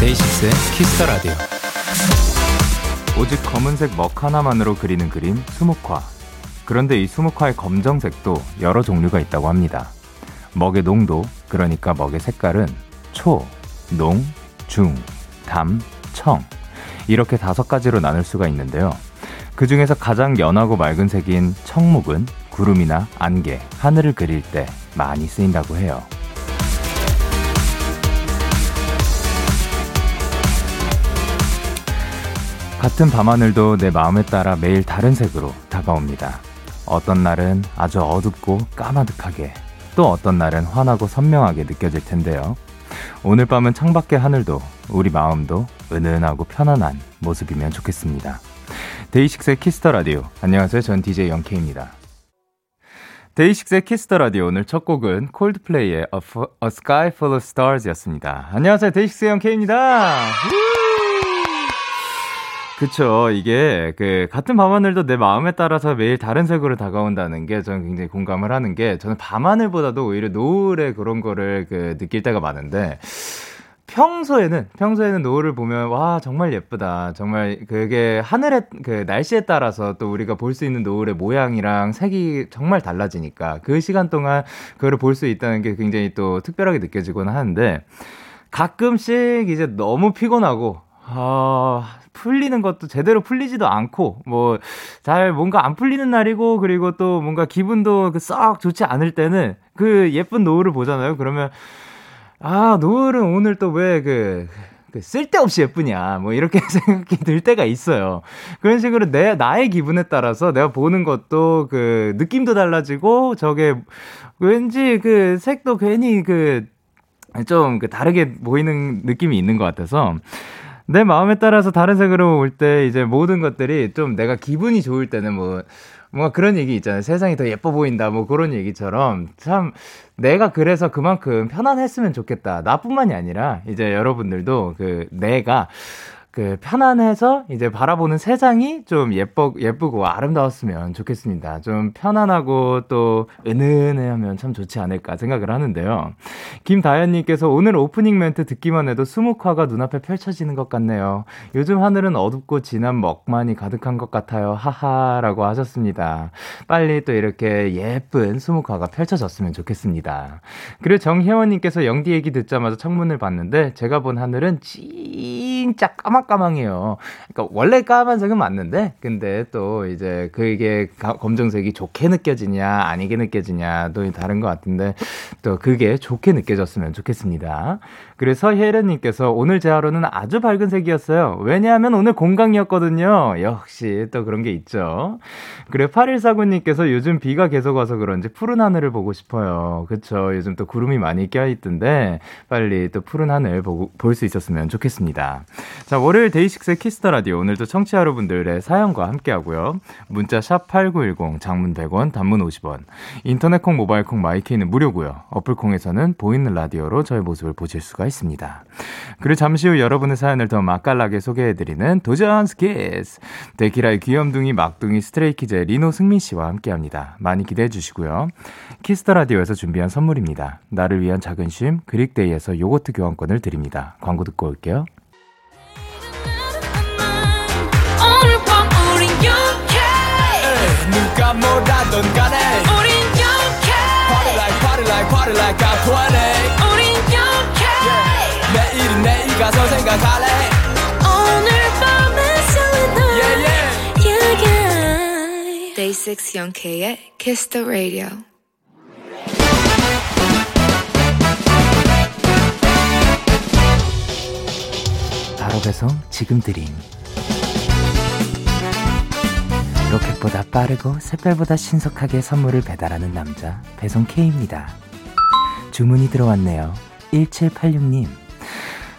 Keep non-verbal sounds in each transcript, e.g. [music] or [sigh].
DAY6의 Kiss the Radio. 오직 검은색 먹 하나만으로 그리는 그림 수묵화. 그런데 이 수묵화의 검정색도 여러 종류가 있다고 합니다. 먹의 농도, 그러니까 먹의 색깔은 초, 농, 중, 담, 청. 이렇게 다섯 가지로 나눌 수가 있는데요. 그 중에서 가장 연하고 맑은 색인 청묵은 구름이나 안개, 하늘을 그릴 때 많이 쓰인다고 해요. 같은 밤하늘도 내 마음에 따라 매일 다른 색으로 다가옵니다. 어떤 날은 아주 어둡고 까마득하게, 또 어떤 날은 환하고 선명하게 느껴질 텐데요. 오늘 밤은 창밖의 하늘도 우리 마음도 은은하고 편안한 모습이면 좋겠습니다. DAY6의 Kiss the Radio. 안녕하세요. 전 DJ Young K입니다. DAY6의 Kiss the Radio 오늘 첫 곡은 Coldplay의 A, A Sky Full of Stars였습니다. 안녕하세요. DAY6의 Young K입니다. 그쵸. 이게, 그, 같은 밤하늘도 내 마음에 따라서 매일 다른 색으로 다가온다는 게 저는 굉장히 공감을 하는 게, 저는 밤하늘보다도 오히려 노을의 그런 거를 그, 느낄 때가 많은데, 평소에는, 평소에는 노을을 보면, 와, 정말 예쁘다. 정말 그게 하늘의, 그, 날씨에 따라서 또 우리가 볼 수 있는 노을의 모양이랑 색이 정말 달라지니까, 그 시간 동안 그거를 볼 수 있다는 게 굉장히 또 특별하게 느껴지곤 하는데, 가끔씩 이제 너무 피곤하고, 아, 풀리는 것도 제대로 풀리지도 않고, 뭐, 잘 뭔가 안 풀리는 날이고, 그리고 또 뭔가 기분도 그썩 좋지 않을 때는 그 예쁜 노을을 보잖아요. 그러면, 아, 노을은 오늘 또왜 그, 그 쓸데없이 예쁘냐, 뭐, 이렇게 [laughs] 생각이 들 때가 있어요. 그런 식으로 내, 나의 기분에 따라서 내가 보는 것도 그 느낌도 달라지고, 저게 왠지 그 색도 괜히 그, 좀그 다르게 보이는 느낌이 있는 것 같아서, 내 마음에 따라서 다른 색으로 올 때 이제 모든 것들이 좀 내가 기분이 좋을 때는 뭐 뭔가 그런 얘기 있잖아요. 세상이 더 예뻐 보인다. 뭐 그런 얘기처럼 참 내가 그래서 그만큼 편안했으면 좋겠다. 나뿐만이 아니라 이제 여러분들도 그 내가 그 편안해서 이제 바라보는 세상이 좀 예뻐 예쁘고 아름다웠으면 좋겠습니다. 좀 편안하고 또 은은해하면 참 좋지 않을까 생각을 하는데요. 김다현님께서 오늘 오프닝 멘트 듣기만 해도 수묵화가 눈앞에 펼쳐지는 것 같네요. 요즘 하늘은 어둡고 진한 먹만이 가득한 것 같아요. 하하라고 하셨습니다. 빨리 또 이렇게 예쁜 수묵화가 펼쳐졌으면 좋겠습니다. 그리고 정혜원님께서 영디 얘기 듣자마자 창문을 봤는데 제가 본 하늘은 진짜 까맣 까망까망해요. 그러니까 원래 까만색은 맞는데, 근데 또 이제 그게 검정색이 좋게 느껴지냐, 아니게 느껴지냐, 또 다른 것 같은데, 또 그게 좋게 느껴졌으면 좋겠습니다. 그래서 혜련님께서 오늘 제 하루는 아주 밝은 색이었어요. 왜냐하면 오늘 공강이었거든요. 역시 또 그런 게 있죠. 그래 8149님께서 요즘 비가 계속 와서 그런지 푸른 하늘을 보고 싶어요. 그쵸. 요즘 또 구름이 많이 껴있던데 빨리 또 푸른 하늘 볼수 있었으면 좋겠습니다. 자, 월요일 DAY6의 Kiss the Radio 오늘도 청취자 여러분들의 사연과 함께 하고요. 문자 샵8910 장문 100원 단문 50원 인터넷 콩 모바일 콩 my K는 무료고요. 어플 콩에서는 보이는 라디오로 저의 모습을 보실 수가 있습니다. 그리고 잠시 후 여러분의 사연을 더 맛깔나게 소개해드리는 도전 스키즈 데키라의 귀염둥이 막둥이 Stray Kids의 리노 승민 씨와 함께합니다. 많이 기대해 주시고요. Kiss the Radio에서 준비한 선물입니다. 나를 위한 작은 쉼 그릭데이에서 요거트 교환권을 드립니다. 광고 듣고 올게요. 누가 뭐라던 간에 우린 영케 Party like party like party like I'm 20 우린. 내일은 내일 가서 생각할래 오늘 밤에 설레 yeah, yeah. yeah, yeah. Day 6 영케의 Kiss the Radio 바로 배송 지금 드림 로켓보다 빠르고 샛별보다 신속하게 선물을 배달하는 남자 배송 K입니다. 주문이 들어왔네요. 1786님.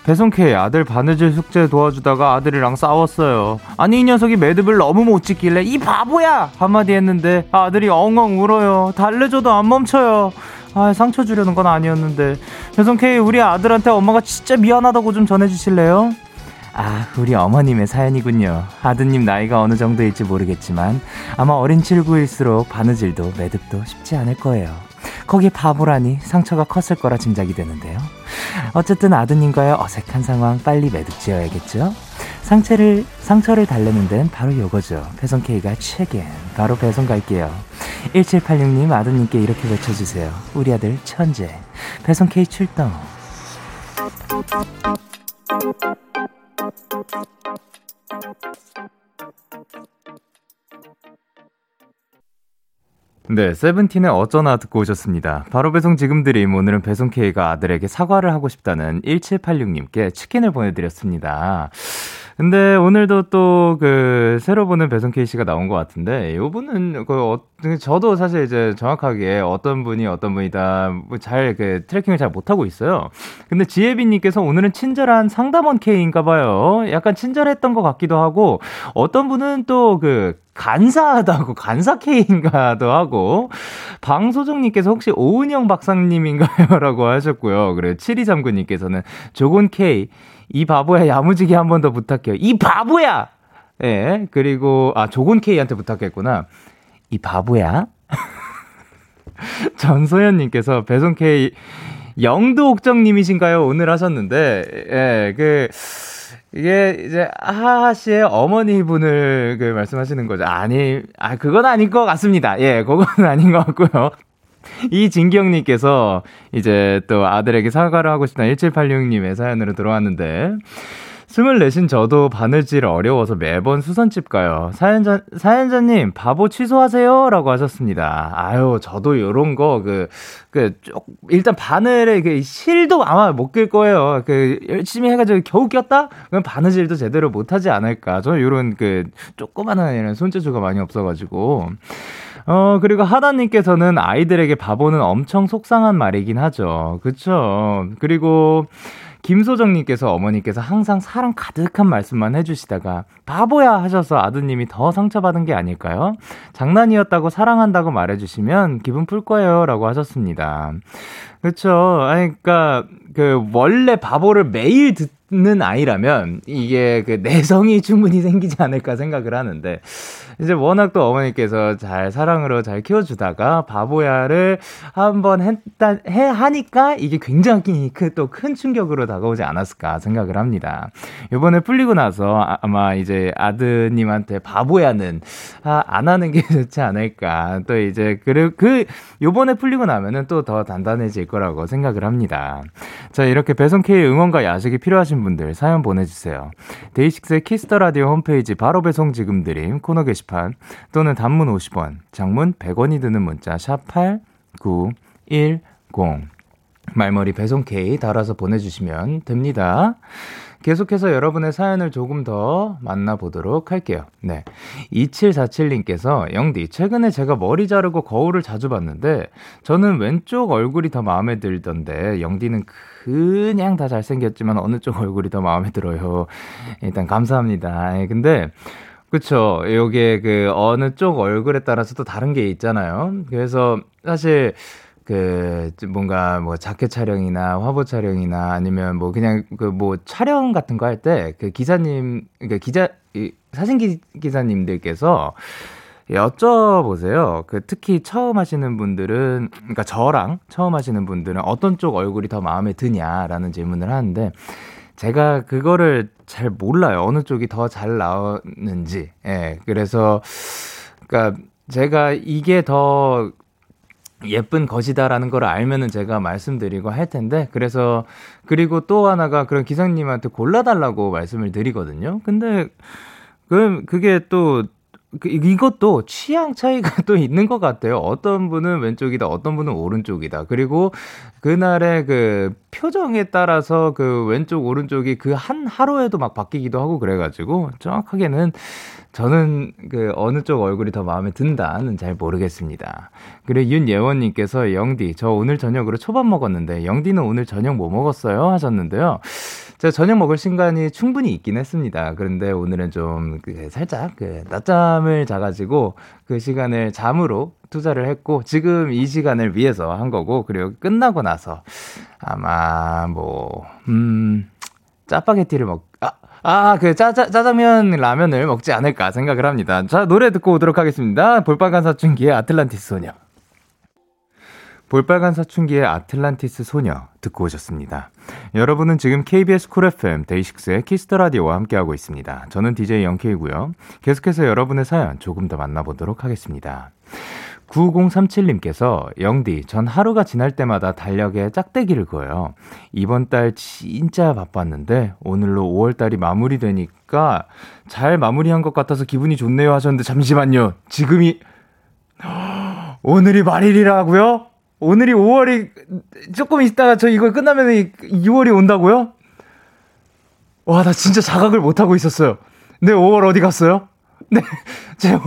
배송K 아들 바느질 숙제 도와주다가 아들이랑 싸웠어요. 아니 이 녀석이 매듭을 너무 못 짓길래 이 바보야 한마디 했는데 아들이 엉엉 울어요. 달래줘도 안 멈춰요. 아 상처 주려는 건 아니었는데 배송K 우리 아들한테 엄마가 진짜 미안하다고 좀 전해주실래요? 아, 우리 어머님의 사연이군요. 아드님 나이가 어느 정도일지 모르겠지만 아마 어린 친구일수록 바느질도 매듭도 쉽지 않을 거예요. 거기에 바보라니 상처가 컸을 거라 짐작이 되는데요. 어쨌든 아드님과의 어색한 상황 빨리 매듭 지어야겠죠? 상처를, 상처를 달래는 데는 바로 요거죠. 배송 K가 최겐. 바로 배송 갈게요. 1786님 아드님께 이렇게 외쳐주세요. 우리 아들 천재. 배송 K 출동. 네, 세븐틴의 어쩌나 듣고 오셨습니다. 바로 배송 지금 드림. 오늘은 배송 K가 아들에게 사과를 하고 싶다는 1786님께 치킨을 보내드렸습니다. 근데 오늘도 또 그 새로 보는 배송 케이씨가 나온 것 같은데 요분은 그 어, 저도 사실 이제 정확하게 어떤 분이 어떤 분이다 뭐 잘그 트래킹을 잘 못하고 있어요. 근데 지혜빈님께서 오늘은 친절한 상담원 K인가 봐요. 약간 친절했던 것 같기도 하고 어떤 분은 또그 간사하다고 간사 K인가도 하고 방소정님께서 혹시 오은영 박사님인가요?라고 [laughs] 하셨고요. 그래 7239님께서는 조곤 K 이 바보야 야무지게 한 번 더 부탁해요. 이 바보야! 예, 네, 그리고, 아, 조곤 K한테 부탁했구나. 이 바보야? [laughs] 전소연 님께서 배송 K 영도 옥정 님이신가요? 오늘 하셨는데, 예, 그, 이게 이제 하하 씨의 어머니 분을 그 말씀하시는 거죠. 아니, 아, 그건 아닌 것 같습니다. 예, 그건 [laughs] 아닌 것 같고요. 이진경님께서 이제 또 아들에게 사과를 하고 싶다 1786님의 사연으로 들어왔는데, 스물넷인 저도 바느질 어려워서 매번 수선집 가요. 사연자, 사연자님, 바보 취소하세요. 라고 하셨습니다. 아유, 저도 요런 거, 그, 그, 쪽, 일단 바늘에 그 실도 아마 못 낄 거예요. 그, 열심히 해가지고 겨우 꼈다? 그럼 바느질도 제대로 못하지 않을까. 저는 요런 그, 조그마한 이런 손재주가 많이 없어가지고. 어, 그리고 하다님께서는 아이들에게 바보는 엄청 속상한 말이긴 하죠. 그쵸. 그리고, 김소정님께서 어머니께서 항상 사랑 가득한 말씀만 해주시다가 바보야 하셔서 아드님이 더 상처받은 게 아닐까요? 장난이었다고 사랑한다고 말해주시면 기분 풀 거예요 라고 하셨습니다. 그쵸. 아니, 그니까, 그, 원래 바보를 매일 듣 는 아이라면 이게 그 내성이 충분히 생기지 않을까 생각을 하는데, 이제 워낙 또 어머니께서 잘 사랑으로 잘 키워주다가 바보야를 한번 했다, 해, 하니까 이게 굉장히 또큰 충격으로 다가오지 않았을까 생각을 합니다. 요번에 풀리고 나서 아, 아마 이제 아드님한테 바보야는 아, 안 하는 게 [laughs] 좋지 않을까. 또 이제, 그, 그, 요번에 풀리고 나면은 또 더 단단해질 거라고 생각을 합니다. 자, 이렇게 배송K 응원과 야식이 필요하신 분들 사연 보내주세요. DAY6의 Kiss the Radio 홈페이지 바로 배송 지금 드림 코너 게시 게시판 또는 단문 50원, 장문 100원이 드는 문자 샵 8910 말머리 배송 K 달아서 보내주시면 됩니다. 계속해서 여러분의 사연을 조금 더 만나보도록 할게요. 네. 2747님께서, 영디, 최근에 제가 머리 자르고 거울을 자주 봤는데, 저는 왼쪽 얼굴이 더 마음에 들던데, 영디는 그냥 다 잘생겼지만 어느 쪽 얼굴이 더 마음에 들어요. 일단 감사합니다. 예, 근데, 그쵸. 요게 그 어느 쪽 얼굴에 따라서 또 다른 게 있잖아요. 그래서 사실 그 뭔가 뭐 자켓 촬영이나 화보 촬영이나 아니면 뭐 그냥 그 뭐 촬영 같은 거 할 때 그 기사님 그러니까 기자 이 사진 기, 기사님들께서 여쭤보세요. 그 특히 처음 하시는 분들은 그러니까 저랑 처음 하시는 분들은 어떤 쪽 얼굴이 더 마음에 드냐라는 질문을 하는데 제가 그거를 잘 몰라요. 어느 쪽이 더 잘 나오는지. 예. 그래서, 그니까 제가 이게 더 예쁜 것이다라는 걸 알면은 제가 말씀드리고 할 텐데, 그래서, 그리고 또 하나가 그런 기사님한테 골라달라고 말씀을 드리거든요. 근데, 그, 그게 또 그, 이것도 취향 차이가 [laughs] 또 있는 것 같아요. 어떤 분은 왼쪽이다, 어떤 분은 오른쪽이다. 그리고 그날의 그 표정에 따라서 그 왼쪽, 오른쪽이 그 한 하루에도 막 바뀌기도 하고 그래가지고 정확하게는 저는 그 어느 쪽 얼굴이 더 마음에 든다는 잘 모르겠습니다. 그리고 윤예원님께서 영디, 저 오늘 저녁으로 초밥 먹었는데 영디는 오늘 저녁 뭐 먹었어요? 하셨는데요. 제가 저녁 먹을 시간이 충분히 있긴 했습니다. 그런데 오늘은 좀 그 살짝 그 낮잠을 자가지고 그 시간을 잠으로 투자를 했고 지금 이 시간을 위해서 한 거고 그리고 끝나고 나서 아마 뭐 음. 짜파게티를 먹, 아, 아, 그 짜자, 짜장면 라면을 먹지 않을까 생각을 합니다. 자, 노래 듣고 오도록 하겠습니다. 볼빨간 사춘기의 아틀란티스 소녀. 볼빨간 사춘기의 아틀란티스 소녀 듣고 오셨습니다. 여러분은 지금 KBS 쿨 FM 데이식스의 키스터 라디오와 함께하고 있습니다. 저는 DJ Young K이고요. 계속해서 여러분의 사연 조금 더 만나보도록 하겠습니다. 9037님께서 영디, 전 하루가 지날 때마다 달력에 짝대기를 그어요. 이번 달 진짜 바빴는데 오늘로 5월 달이 마무리되니까 잘 마무리한 것 같아서 기분이 좋네요 하셨는데 잠시만요. 지금이 [gasps] 오늘이 말일이라고요? 오늘이 5월이 조금 있다가 저 이거 끝나면 2월이 온다고요? 와, 나 진짜 자각을 못 하고 있었어요. 네, 5월 어디 갔어요? [laughs] 네, 제,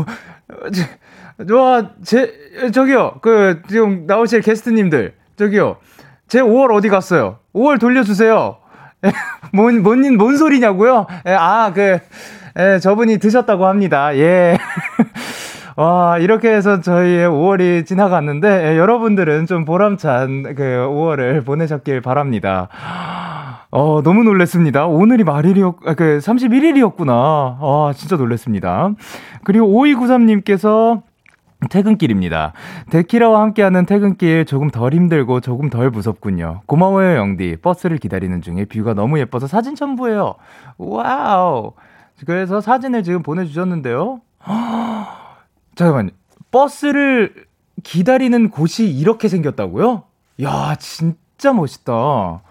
제, 와, 제, 저기요, 그, 지금 나오실 게스트님들, 저기요, 제 5월 어디 갔어요? 5월 돌려주세요. [laughs] 뭔, 뭔, 뭔 소리냐고요? 아, 그, 에, 저분이 드셨다고 합니다. 예. [laughs] 와, 이렇게 해서 저희의 5월이 지나갔는데, 예, 여러분들은 좀 보람찬 그 5월을 보내셨길 바랍니다. 어, 너무 놀랬습니다. 오늘이 말일이었, 아, 그, 31일이었구나. 아, 진짜 놀랬습니다. 그리고 5293님께서 퇴근길입니다. 데키라와 함께하는 퇴근길 조금 덜 힘들고 조금 덜 무섭군요. 고마워요, 영디. 버스를 기다리는 중에 view가 너무 예뻐서 사진 첨부해요. 와우. 그래서 사진을 지금 보내주셨는데요. 잠깐만요. 버스를 기다리는 곳이 이렇게 생겼다고요? 야, 진짜 멋있다.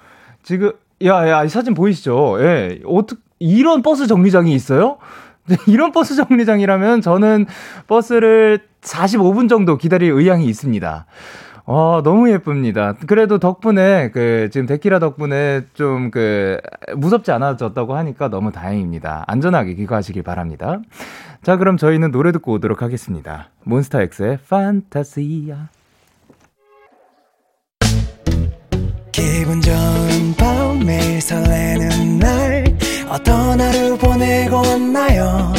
지금, 야, 야, 이 사진 보이시죠? 예. 어떻게, 이런 버스 정류장이 있어요? [laughs] 이런 버스 정류장이라면 저는 버스를 45분 정도 기다릴 의향이 있습니다. 어, 너무 예쁩니다. 그래도 덕분에, 그, 지금 데키라 덕분에 좀 그, 무섭지 않아졌다고 하니까 너무 다행입니다. 안전하게 귀가하시길 바랍니다. 자, 그럼 저희는 노래 듣고 오도록 하겠습니다. 몬스타엑스의 판타시아. 기분 좋은 밤 매일 설레는 날 어떤 하루 보내고 왔나요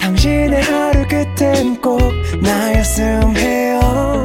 당신의 하루 끝엔 꼭 나였음 해요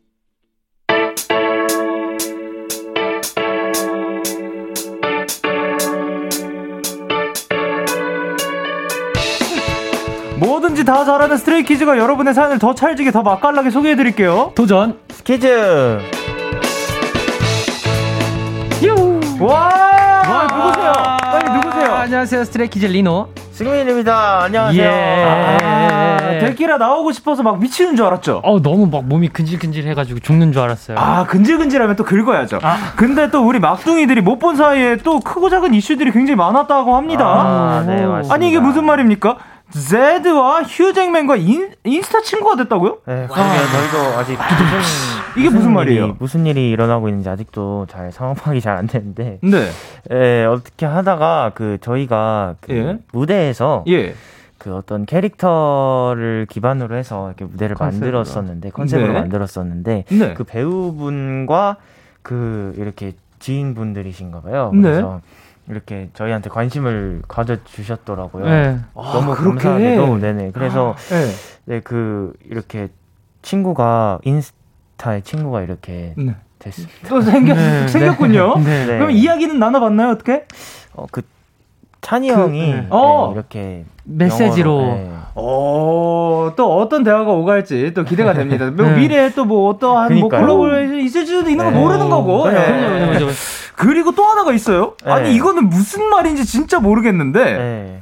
뭐든지 다 잘하는 스트레이 키즈가 여러분의 사연을 더 찰지게 더 맛깔나게 소개해드릴게요. 도전. 유. 와. 와 누구세요? 빨리 누구세요? 안녕하세요 스트레이키즈 리노. 승민입니다. 안녕하세요. 예. 아, 데키라 나오고 싶어서 막 미치는 줄 알았죠? 어, 너무 막 몸이 근질근질 해가지고 죽는 줄 알았어요. 아, 근질근질하면 또 긁어야죠. 아. 근데 또 우리 막둥이들이 못 본 사이에 또 크고 작은 이슈들이 굉장히 많았다고 합니다. 아, 네, 맞습니다. 아니, 이게 무슨 말입니까? 제드와 휴잭맨과 인, 인스타 친구가 됐다고요? 네, 그러게 저희도 아직 무슨, [laughs] 이게 무슨, 무슨 말이에요? 일이, 무슨 일이 일어나고 있는지 아직도 잘 상황 파악이 잘 안 되는데. 네. 예, 어떻게 하다가 그 저희가 그 예. 무대에서 예. 그 어떤 캐릭터를 기반으로 해서 이렇게 무대를 컨셉으로. 만들었었는데 컨셉으로 네. 만들었었는데 네. 그 배우분과 그 이렇게 지인분들이신가 봐요. 네. 그래서 이렇게 저희한테 관심을 가져주셨더라고요. 네. 너무 아, 그렇게? 감사하게도 네네. 그래서 네. 네 그 이렇게 친구가 인스타에 친구가 이렇게 네. 됐습니다. 또 생겼, 네. [laughs] 생겼군요. 네. 네. 그럼 이야기는 나눠봤나요, 어떻게? 어 그 찬이 형이 네. 어. 네, 이렇게 메시지로. 네. 어, 또 어떤 대화가 오갈지 또 기대가 됩니다. 뭐 네. 미래에 또 뭐 어떠한 뭐 그러니까요. 글로벌 있을 수도 있는 거 네. 모르는 거고. 그럼요, 그럼요. 그리고 또 하나가 있어요. 네. 아니 이거는 무슨 말인지 진짜 모르겠는데 네.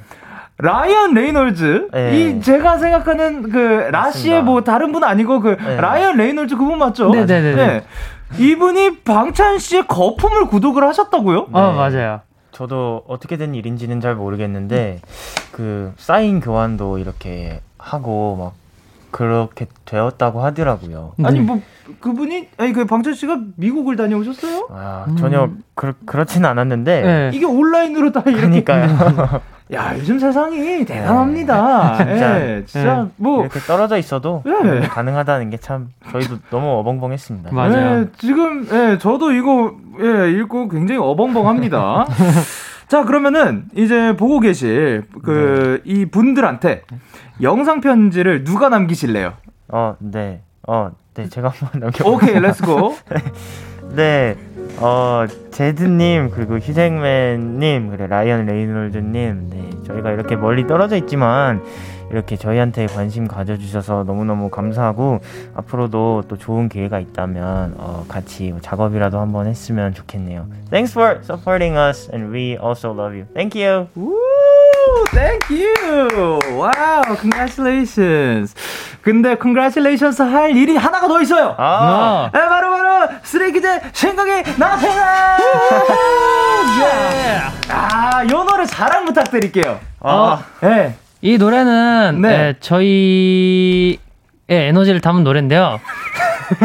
라이언 레이놀즈 네. 이 제가 생각하는 그 라시의. 뭐 다른 분 아니고 그 네. 라이언 레이놀즈 그분 맞죠? 네네네. 네. 이분이 방찬 씨의 거품을 구독을 하셨다고요? 어, 맞아요. 저도 어떻게 된 일인지는 잘 모르겠는데 그 사인 교환도 이렇게 하고 막 그렇게 되었다고 하더라고요. 아니 뭐 그분이 아니 그 방찬 씨가 미국을 다녀오셨어요? 아 전혀 그, 그렇진 않았는데 네. 이게 온라인으로 다 이렇게 그러니까요. [laughs] 야 요즘 세상이 대단합니다. [laughs] 진짜. 예, 진짜 네. 뭐 이렇게 떨어져 있어도 네. 가능하다는 게 참 저희도 너무 어벙벙했습니다. 맞아요. 예, 지금 예, 저도 이거 예, 읽고 굉장히 어벙벙합니다. [laughs] 자, 그러면은 이제 보고 계실 그 이 분들한테 영상 편지를 누가 남기실래요? 어, 네. 어, 네. 제가 한번 [laughs] 남겨 오케이, let's go. [laughs] 네. 어, 제드님, 그리고 휴잭맨님, 그리고 라이언 레이놀즈님, 네. 저희가 이렇게 멀리 떨어져 있지만, 이렇게 저희한테 관심 가져주셔서 너무너무 감사하고, 앞으로도 또 좋은 기회가 있다면, 어, 같이 작업이라도 한번 했으면 좋겠네요. Thanks for supporting us, and we also love you. Thank you! 우, thank you. 와우, congratulations. 근데 congratulations 할 일이 하나가 더 있어요. 아, 아, 에, 바로 바로 스트레이키즈 신곡이 나왔어요. [laughs] 예. 아, 요 노래 자랑 부탁드릴게요. 아, 예. 이 노래는 네. 예, 저희 의 에너지를 담은 노래인데요.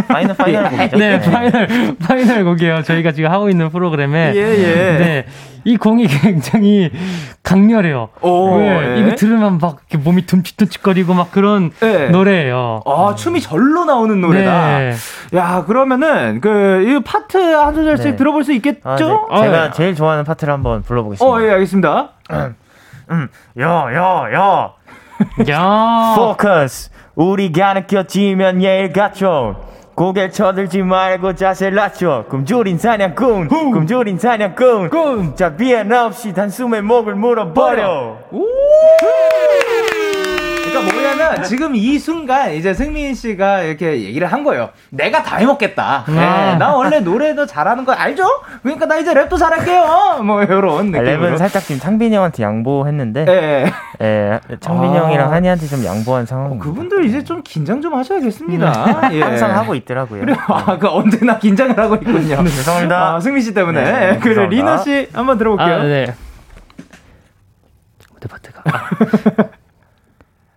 final, final 곡이죠? 네, final final 곡이에요. 저희가 지금 하고 있는 프로그램에 예, 예. 네, 이 곡이 굉장히 강렬해요. 오, 네, 예. 이거 들으면 막 이렇게 몸이 둠칫둠칫거리고 막 그런 예. 노래예요. 아, 춤이 절로 나오는 노래다. 네. 야, 그러면은 그 이 파트 한 소절씩 네. 들어볼 수 있겠죠? 아, 네. 아, 제가 예. 제일 좋아하는 파트를 한번 불러보겠습니다. 어, 예, 알겠습니다. 음, 야, 야, 야. 야, 포커스. 우리가 느껴지면 예의 갖춰. 고개 쳐들지 말고 자세 낮춰. 굶주린 사냥꾼. 굶주린 사냥꾼. 꿈. 자비란 없이 단숨에 목을 물어버려. 그러니까 뭐냐면 지금 이 순간 이제 승민 씨가 이렇게 얘기를 한 거예요. 내가 다 해먹겠다. 네, 나 원래 노래도 잘하는 거 알죠? 그러니까 나 이제 랩도 잘할게요. 뭐 이런 느낌으로. 랩은 살짝 지금 창빈이 형한테 양보했는데, 예. 예, 창빈이 아. 형이랑 한이한테 좀 양보한 상황입니다. 그분들 이제 좀 긴장 좀 하셔야겠습니다. [laughs] 예. 항상 하고 있더라고요. 그래요. 아, 그 언제나 긴장을 하고 있군요. 죄송합니다. 아, 승민 씨 때문에. 네, 그래 죄송합니다. 리너 씨 한번 들어볼게요. 아, 네. [laughs] 어디 파트가? [laughs]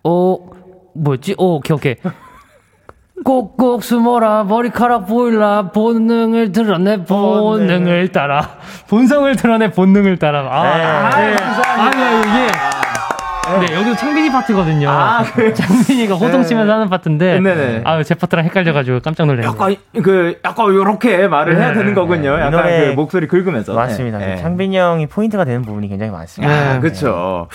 아. 오, 뭐였지? 오, 오케이, 오케이. [laughs] 꼭꼭 숨어라 머리카락 보일라 본능을 드러내 본능을 따라 본성을 드러내 본능을 따라 아, 네. 아, 감사합니다. 아니 이게 네 여기도 창빈이 파트거든요 아, 그래요? 창빈이가 호동 치면서 하는 파트인데 네네. 아 제 파트랑 헷갈려가지고 깜짝 놀랐네요 약간 그 약간 요렇게 말을 해야 되는 거군요. 이 약간 노래 그 목소리 긁으면서. 맞습니다. 네. 네. 창빈이 형이 포인트가 되는 부분이 굉장히 많습니다. 아, 그쵸.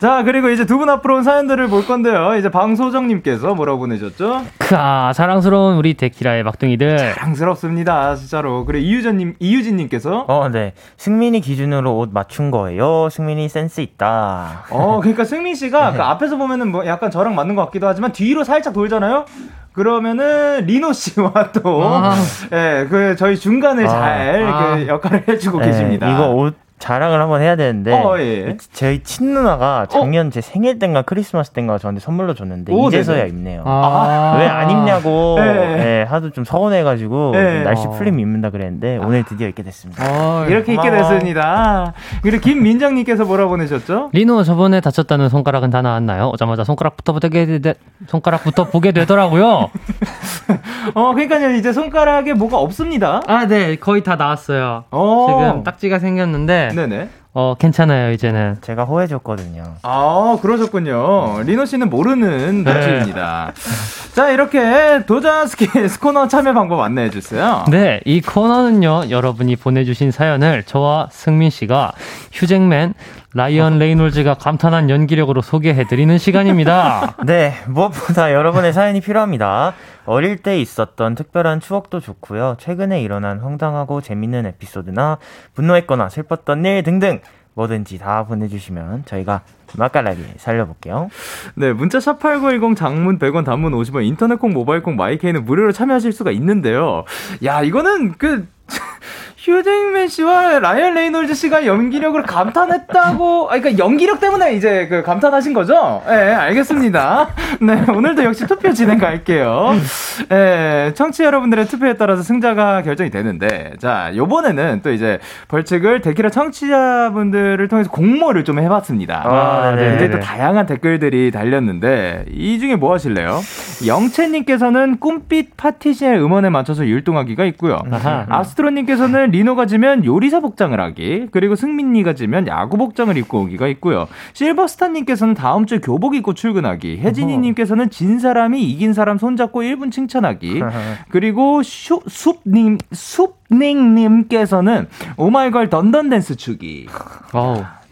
자, 그리고 이제 두 분 앞으로 온 사연들을 볼 건데요. 이제 방소정님께서 뭐라고 보내셨죠? 크아 사랑스러운 우리 데키라의 막둥이들 사랑스럽습니다. 진짜로. 그리고 이유진님, 이유진님께서. 어, 네. 승민이 기준으로 옷 맞춘 거예요. 승민이 센스 있다. 어, 그러니까 승민 씨가 그 앞에서 보면은 뭐 약간 저랑 맞는 것 같기도 하지만 뒤로 살짝 돌잖아요? 그러면은 리노 씨와 또, 아. 예, 그 저희 중간을 아. 잘 아. 그 역할을 해주고 네, 계십니다. 이거 옷 자랑을 한번 해야 되는데 어, 예. 저희 친누나가 작년 제 생일 땐가 크리스마스 땐가 저한테 선물로 줬는데 오, 이제서야 네네. 입네요. 아. 왜안 입냐고 네. 예, 하도 좀 서운해가지고 네. 날씨 어. 풀리면 입는다 그랬는데 오늘 드디어 입게 됐습니다. 어, 이렇게 고마워. 됐습니다. 그리고 김민정님께서 뭐라 보내셨죠? 리노 저번에 다쳤다는 손가락은 다 나았나요? 오자마자 손가락부터 보게 되, 손가락부터 보게 되더라고요. [laughs] 어, 그러니까요, 이제 손가락에 뭐가 없습니다. 아, 네, 거의 다 나왔어요. 어. 지금 딱지가 생겼는데 네네. 어 괜찮아요 이제는. 제가 호해줬거든요. 아, 그러셨군요. 리노 씨는 모르는 네. 눈치입니다. 자, 이렇게 도전 스키스 코너 참여 방법 안내해 주세요. 네, 이 코너는요 여러분이 보내주신 사연을 저와 승민 씨가 휴잭맨 라이언 레이놀즈가 감탄한 연기력으로 소개해드리는 시간입니다. [laughs] 네, 무엇보다 여러분의 사연이 필요합니다. 어릴 때 있었던 특별한 추억도 좋고요. 최근에 일어난 황당하고 재밌는 에피소드나 분노했거나 슬펐던 일 등등 뭐든지 다 보내주시면 저희가 맛깔나게 살려볼게요. 네, 문자 샵 8910 장문 100원 단문 50원 인터넷 콩 모바일 콩 마이케이는 무료로 참여하실 수가 있는데요. 야, 이거는 그 휴잭맨 씨와 라이언 레이놀즈 씨가 연기력을 감탄했다고, 아, 그러니까 연기력 때문에 이제 그 감탄하신 거죠? 예, 네, 알겠습니다. 네, 오늘도 역시 투표 진행 갈게요. 예, 네, 청취 여러분들의 투표에 따라서 승자가 결정이 되는데, 자, 요번에는 또 이제 벌칙을 데키라 청취자분들을 통해서 공모를 좀 해봤습니다. 아, 네. 근데 또 다양한 댓글들이 달렸는데, 이 중에 뭐 하실래요? 영채님께서는 꿈빛 파티시엘 음원에 맞춰서 율동하기가 있고요. 아스트로님께서는 리노가 지면 요리사 복장을 하기, 그리고 승민이가 지면 야구 복장을 입고 오기가 있고요. 실버스타님께서는 다음 주 교복 입고 출근하기, 혜진이님께서는 진 사람이 이긴 사람 손잡고 1분 칭찬하기, [laughs] 그리고 슈, 숲님, 숲닝님께서는 오마이걸 던던 댄스 추기.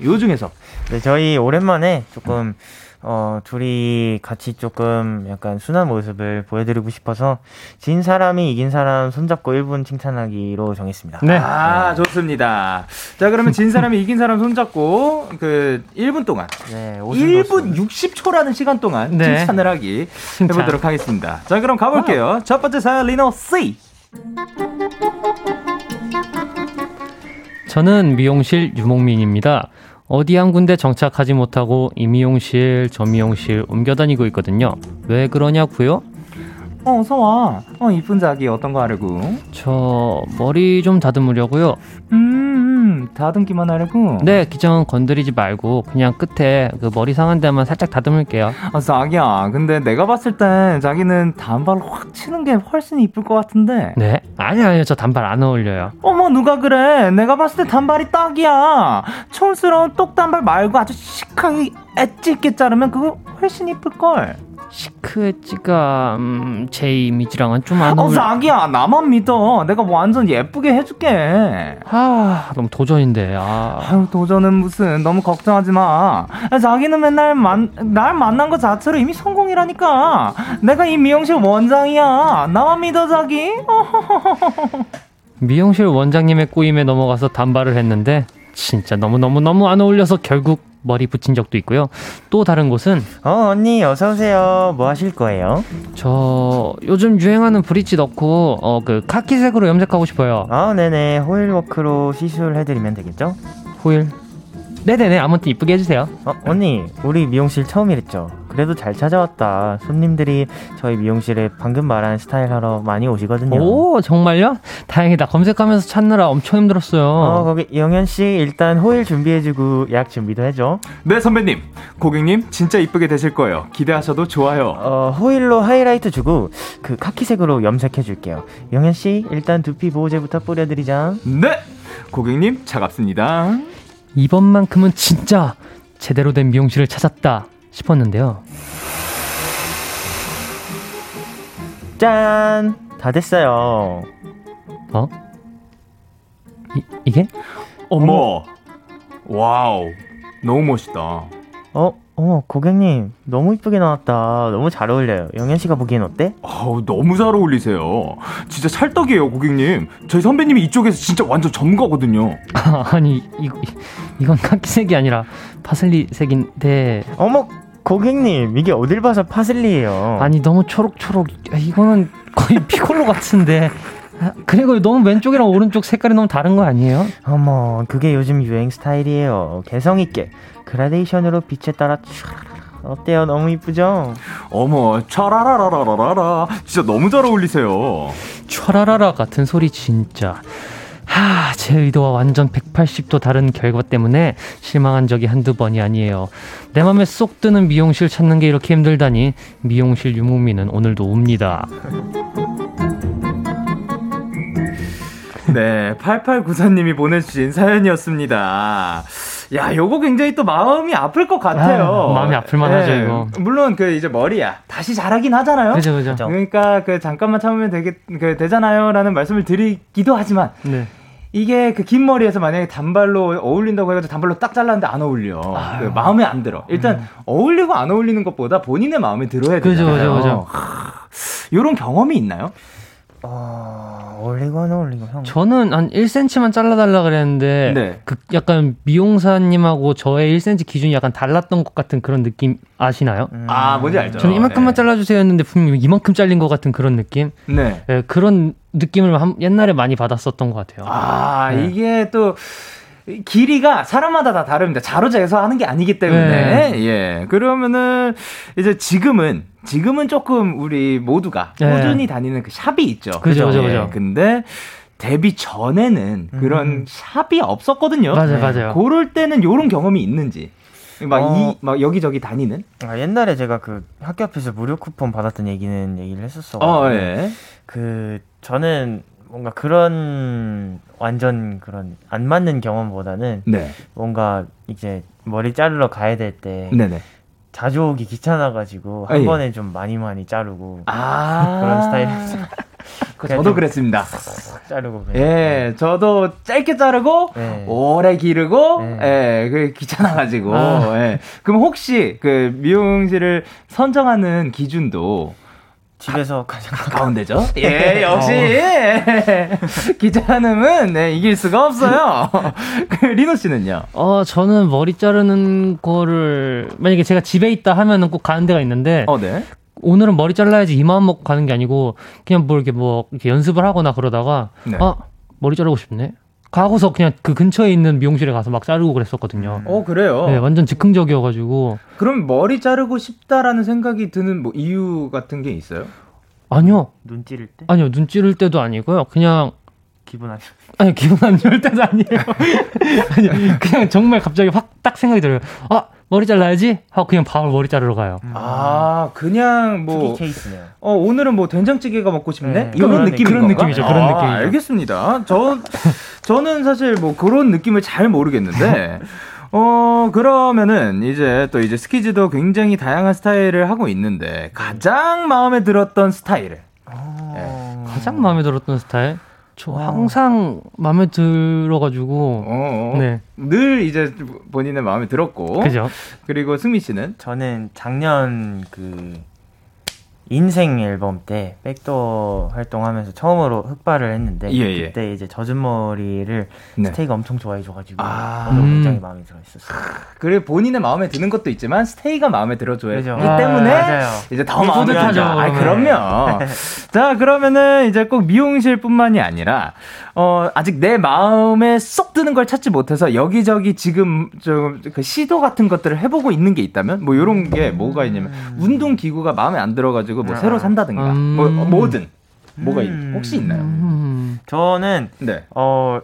요 중에서. 네, 저희 오랜만에 조금 어, 둘이 같이 조금 약간 순한 모습을 보여드리고 싶어서 진 사람이 이긴 사람 손잡고 1분 칭찬하기로 정했습니다. 네. 아, 좋습니다. 자, 그러면 진 사람이 이긴 사람 손잡고 그 1분 동안. 네, 1분 60초라는 시간 동안 네. 칭찬을 하기 칭찬. 해보도록 하겠습니다. 자, 그럼 가볼게요. 와. 첫 번째 사연 리노 C. 저는 미용실 유목민입니다. 어디 한 군데 정착하지 못하고 이 미용실 저 미용실 옮겨 다니고 있거든요. 왜 그러냐고요? 어, 서와. 어, 이쁜 자기 어떤 거 하려고? 저 머리 좀 다듬으려고요. 음, 다듬기만 하려고? 네, 기정 건드리지 말고 그냥 끝에 그 머리 상한 데만 살짝 다듬을게요. 아, 자기야. 근데 내가 봤을 땐 자기는 단발 확 치는 게 훨씬 이쁠 것 같은데. 네? 아니 아니요. 저 단발 안 어울려요. 어머, 누가 그래? 내가 봤을 때 단발이 딱이야. 촌스러운 똑 단발 말고 아주 시크하게 엣지 있게 자르면 그거 훨씬 이쁠 걸. 시크엣지가 음, 제 이미지랑은 좀안 어울려. 어, 자기야 나만 믿어. 내가 뭐 완전 예쁘게 해줄게. 아 너무 도전인데. 아. 아유 도전은 무슨 너무 걱정하지 마. 자기는 맨날 만, 날 만난 것 자체로 이미 성공이라니까. 내가 이 미용실 원장이야. 나만 믿어 자기. 미용실 원장님의 꼬임에 넘어가서 단발을 했는데 진짜 너무 너무 너무 안 어울려서 결국 머리 붙인 적도 있고요. 또 다른 곳은 어 언니 어서 오세요. 뭐 하실 거예요? 저 요즘 유행하는 브릿지 넣고 어 그 카키색으로 염색하고 싶어요. 아 네네 호일 워크로 시술해드리면 되겠죠? 호일 네네네 아무튼 이쁘게 해주세요. 어, 언니 우리 미용실 처음이랬죠. 그래도 잘 찾아왔다. 손님들이 저희 미용실에 방금 말한 스타일 하러 많이 오시거든요. 오 정말요? 다행이다. 검색하면서 찾느라 엄청 힘들었어요. 어 거기 영현 씨 일단 호일 준비해주고 약 준비도 해줘. 네 선배님 고객님 진짜 이쁘게 되실 거예요. 기대하셔도 좋아요. 어 호일로 하이라이트 주고 그 카키색으로 염색해줄게요. 영현 씨 일단 두피 보호제부터 뿌려드리자. 네 고객님 차갑습니다. 이번만큼은 진짜 제대로 된 미용실을 찾았다 싶었는데요. 짠! 다 됐어요. 어? 이, 이게? 어머! 와우. 너무 멋있다. 어? 어머 고객님 너무 이쁘게 나왔다. 너무 잘 어울려요. 영현 씨가 보기엔 어때? 어우 너무 잘 어울리세요. 진짜 찰떡이에요 고객님. 저희 선배님이 이쪽에서 진짜 완전 전문가거든요. [laughs] 아, 니 이, 이건 카키색이 아니라 파슬리색인데. 어머 고객님 이게 어딜 봐서 파슬리예요? 아니 너무 초록초록. 이거는 거의 피콜로 같은데 그리고 너무 왼쪽이랑 오른쪽 색깔이 너무 다른 거 아니에요? 어머 그게 요즘 유행 스타일이에요 개성 있게 그라데이션으로 빛에 따라 어때요? 너무 이쁘죠? 어머, 차라라라라라라. 진짜 너무 잘 어울리세요. 차라라라 같은 소리 진짜. 하, 제 의도와 완전 180도 다른 결과 때문에 실망한 적이 한두 번이 아니에요. 내 맘에 쏙 드는 미용실 찾는 게 이렇게 힘들다니 미용실 유목민은 오늘도 옵니다. 네, 8894님이 보내주신 사연이었습니다. 야, 요거 굉장히 또 마음이 아플 것 같아요. 아, 마음이 아플 만하죠, 네. 이거. 물론 그 이제 머리야. 다시 자라긴 하잖아요. 그죠, 그죠. 그러니까 그 잠깐만 참으면 되게 그 되잖아요 라는 말씀을 드리기도 하지만 네. 이게 그 긴 머리에서 만약에 단발로 어울린다고 해가지고 단발로 딱 잘랐는데 안 어울려. 그 마음에 안 들어. 일단 음. 어울리고 안 어울리는 것보다 본인의 마음에 들어야 되잖아요. 그죠, 그죠, 그죠. 요런 경험이 있나요? 어, 올리고 안 올리고 형. 저는 한 1cm만 잘라달라 그랬는데 네. 그 약간 미용사님하고 저의 1cm 기준이 약간 달랐던 것 같은 그런 느낌 아시나요? 음. 아, 뭔지 알죠? 저는 이만큼만 네. 잘라주세요 했는데 분명히 이만큼 잘린 것 같은 그런 느낌? 네. 네, 그런 느낌을 한- 옛날에 많이 받았었던 것 같아요. 아, 네. 이게 또 길이가 사람마다 다 다릅니다. 자로 재서 하는 게 아니기 때문에. 네. 예. 그러면은 이제 지금은 지금은 조금 우리 모두가 네. 꾸준히 다니는 그 샵이 있죠. 그죠, 그죠, 예. 그죠. 근데 데뷔 전에는 그런 음. 샵이 없었거든요. 맞아요, 네. 맞아요. 그럴 때는 요런 경험이 있는지. 막 어. 이, 막 여기저기 다니는? 아, 옛날에 제가 그 학교 앞에서 무료 쿠폰 받았던 얘기는 얘기를 했었어. 어, 예. 그 저는 뭔가 그런 완전 그런 안 맞는 경험보다는 네. 뭔가 이제 머리 자르러 가야 될때 네네. 자주 오기 귀찮아가지고 아, 한 예. 번에 좀 많이 많이 자르고 아. 그런 스타일이었어요. [laughs] 그 저도 그랬습니다. 자르고 그냥. 예, 저도 짧게 자르고 네. 오래 기르고 네. 예, 그 귀찮아가지고 아. 예. 그럼 혹시 그 미용실을 선정하는 기준도 집에서 가장 가까운 데죠? [laughs] 예, 역시 [laughs] 귀찮음은 네, 이길 수가 없어요. [laughs] 그 리노 씨는요? 어, 저는 머리 자르는 거를 만약에 제가 집에 있다 하면은 꼭 가는 데가 있는데 어, 네. 오늘은 머리 잘라야지 이 마음 먹고 가는 게 아니고 그냥 뭐 이렇게 뭐 이렇게 연습을 하거나 그러다가 네. 아 머리 자르고 싶네. 가고서 그냥 그 근처에 있는 미용실에 가서 막 자르고 그랬었거든요. 어, 그래요. 네, 완전 즉흥적이어가지고 그럼 머리 자르고 싶다라는 생각이 드는 뭐 이유 같은 게 있어요? 아니요, 눈 찌를 때 아니요 눈 찌를 때도 아니고요. 그냥 기분 안 좋. 아니 기분 안 좋을 때도 아니에요. [laughs] 아니 그냥 정말 갑자기 확 딱 생각이 들어요. 아 머리 잘라야지 하고 그냥 바로 머리 자르러 가요. 아, 그냥 뭐 특이 케이스네요. 어, 오늘은 뭐 된장찌개가 먹고 싶네? 네, 이런 그런 느낌인 그런 건가? 느낌이죠, 그런 아, 느낌이죠. 알겠습니다. 저, 저는 사실 뭐 그런 느낌을 잘 모르겠는데, [laughs] 어, 그러면은 이제 또 이제 스키즈도 굉장히 다양한 스타일을 하고 있는데, 가장 마음에 들었던 스타일을. 어... 가장 마음에 들었던 스타일? 저 항상 마음에 들어가지고 어, 어. 네 늘 이제 본인의 마음에 들었고. 그죠? 그리고 승미 씨는? 저는 작년 그 인생 앨범 때 백도어 활동하면서 처음으로 흑발을 했는데 예, 예. 그때 이제 젖은 머리를 네. 스테이가 엄청 좋아해 줘가지고 아. 저도 음. 굉장히 마음에 들어 있었어요. 그래 본인의 마음에 드는 것도 있지만 스테이가 마음에 들어줘야. 하기 아, 때문에 맞아요. 이제 더 마음에. 든다. 아, 네. 그럼요. [laughs] 자, 그러면은 이제 꼭 미용실뿐만이 아니라 어 아직 내 마음에 쏙 드는 걸 찾지 못해서 여기저기 지금 좀 그 시도 같은 것들을 해보고 있는 게 있다면 뭐 이런 게 뭐가 있냐면 운동 기구가 마음에 안 들어가지고 뭐 아. 새로 산다든가 음. 뭐 어, 뭐든 뭐가 있- 음. 혹시 있나요? 음. 저는 네. 어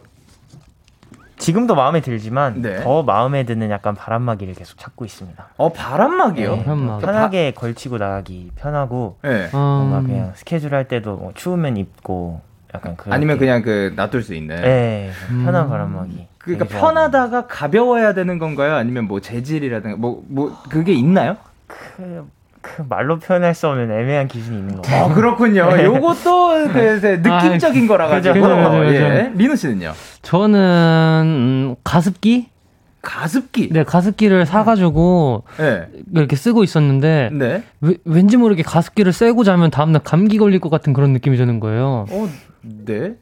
지금도 마음에 들지만 네. 더 마음에 드는 약간 바람막이를 계속 찾고 있습니다. 어 바람막이요. 네, 바람막. 편하게 걸치고 나가기 편하고 네. 뭔가 음. 그냥 스케줄 할 때도 뭐 추우면 입고 약간 그 아니면 그냥 그 놔둘 수 있는. 네 편한 음. 바람막이. 그러니까. 편하다가 가벼워야 되는 건가요? 아니면 뭐 재질이라든가 뭐뭐 그게 있나요? 그, 그 말로 표현할 수 없는 애매한 기준이 있는 거 같아요. 어 그렇군요. 요것도 그, 그 느낌적인 거라 가지고 그죠, 그죠, 그죠. 예. 리노 씨는요? 저는 음, 가습기 가습기. 네 가습기를 사가지고 네. 이렇게 쓰고 있었는데 네. 왜- 왠지 모르게 가습기를 쐬고 자면 다음날 감기 걸릴 것 같은 그런 느낌이 드는 거예요. 어, 네.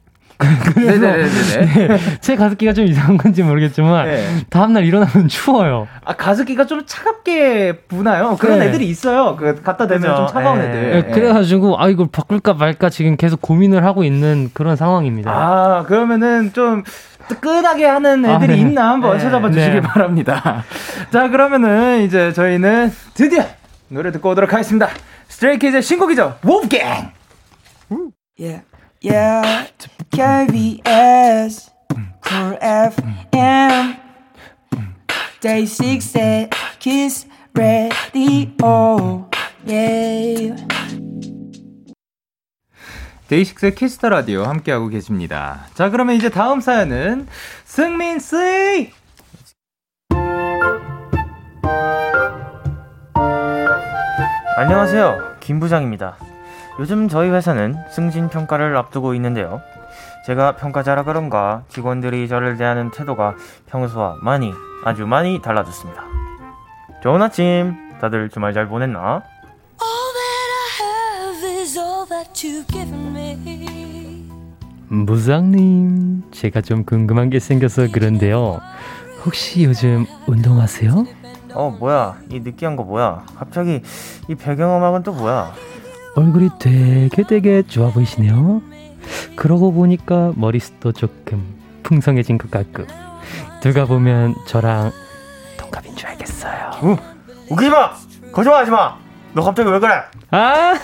네네네네. 제 가습기가 좀 이상한 건지 모르겠지만 네. 다음날 일어나면 추워요. 아 가습기가 좀 차갑게 부나요? 그런 네. 애들이 있어요. 그 갖다 대면 그죠. 좀 차가운 예. 애들. 네, 그래가지고 아 이걸 바꿀까 말까 지금 계속 고민을 하고 있는 그런 상황입니다. 아 그러면은 좀 뜨끈하게 하는 아, 애들이 네. 있나 한번 네. 찾아봐 주시기 네. 바랍니다. 자 그러면은 이제 저희는 드디어 노래 듣고 오도록 하겠습니다. 스트레이키즈의 신곡이죠. wolfgang. Yeah, yeah. KBS, Cool FM, Day 6's Kiss the Radio. Yeah. 데이식스의 키스 더 라디오 함께하고 계십니다. 자, 그러면 이제 다음 사연은 승민 씨. 안녕하세요. 김 부장입니다. 요즘 저희 회사는 승진 평가를 앞두고 있는데요. 제가 평가자라 그런가 직원들이 저를 대하는 태도가 평소와 많이 아주 많이 달라졌습니다. 좋은 아침. 다들 주말 잘 보냈나? All that I have is all that you've given me. 무장님, 제가 좀 궁금한 게 생겨서 그런데요. 혹시 요즘 운동하세요? 어 뭐야 이 느끼한 거 뭐야 갑자기 이 배경음악은 또 뭐야 얼굴이 되게 되게 좋아 보이시네요. 그러고 보니까 머리숱도 조금 풍성해진 것 같고 누가 보면 저랑 동갑인 줄 알겠어요. 우, 웃기지 마 거짓말하지 마 너 갑자기 왜 그래 아,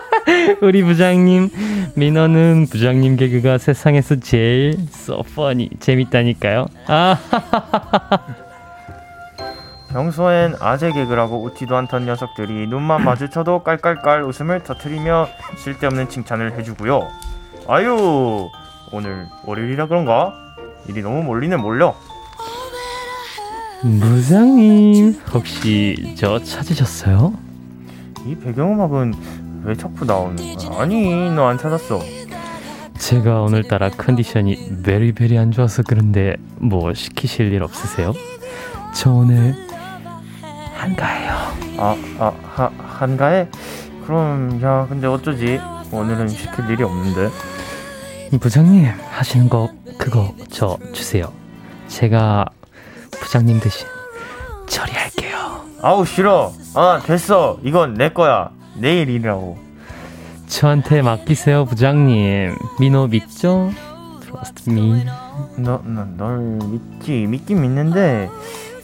[laughs] 우리 부장님 민호는 부장님 개그가 세상에서 제일 so funny 재밌다니까요. 아, [laughs] 평소엔 아재 개그라고 웃지도 않던 녀석들이 눈만 마주쳐도 깔깔깔 웃음을 터트리며 쓸데없는 칭찬을 해주고요. 아유 오늘 월요일이라 그런가? 일이 너무 몰리네 몰려. 부장님 혹시 저 찾으셨어요? 이 배경음악은 왜 자꾸 나오는 거야? 아니 너 안 찾았어. 제가 오늘따라 컨디션이 베리베리 안 좋아서 그런데 뭐 시키실 일 없으세요? 저 오늘 한가해요. 아, 아, 하, 한가해? 그럼, 야, 근데 어쩌지? 오늘은 시킬 일이 없는데. 부장님 하시는 거 그거 저 주세요. 제가 부장님 대신 처리할게요. 아우, 싫어. 아, 됐어. 이건 내 거야. 내일 일이라고. 저한테 맡기세요, 부장님. 민호 믿죠? Trust me. 너, 너, 널 믿지. 믿긴 믿는데,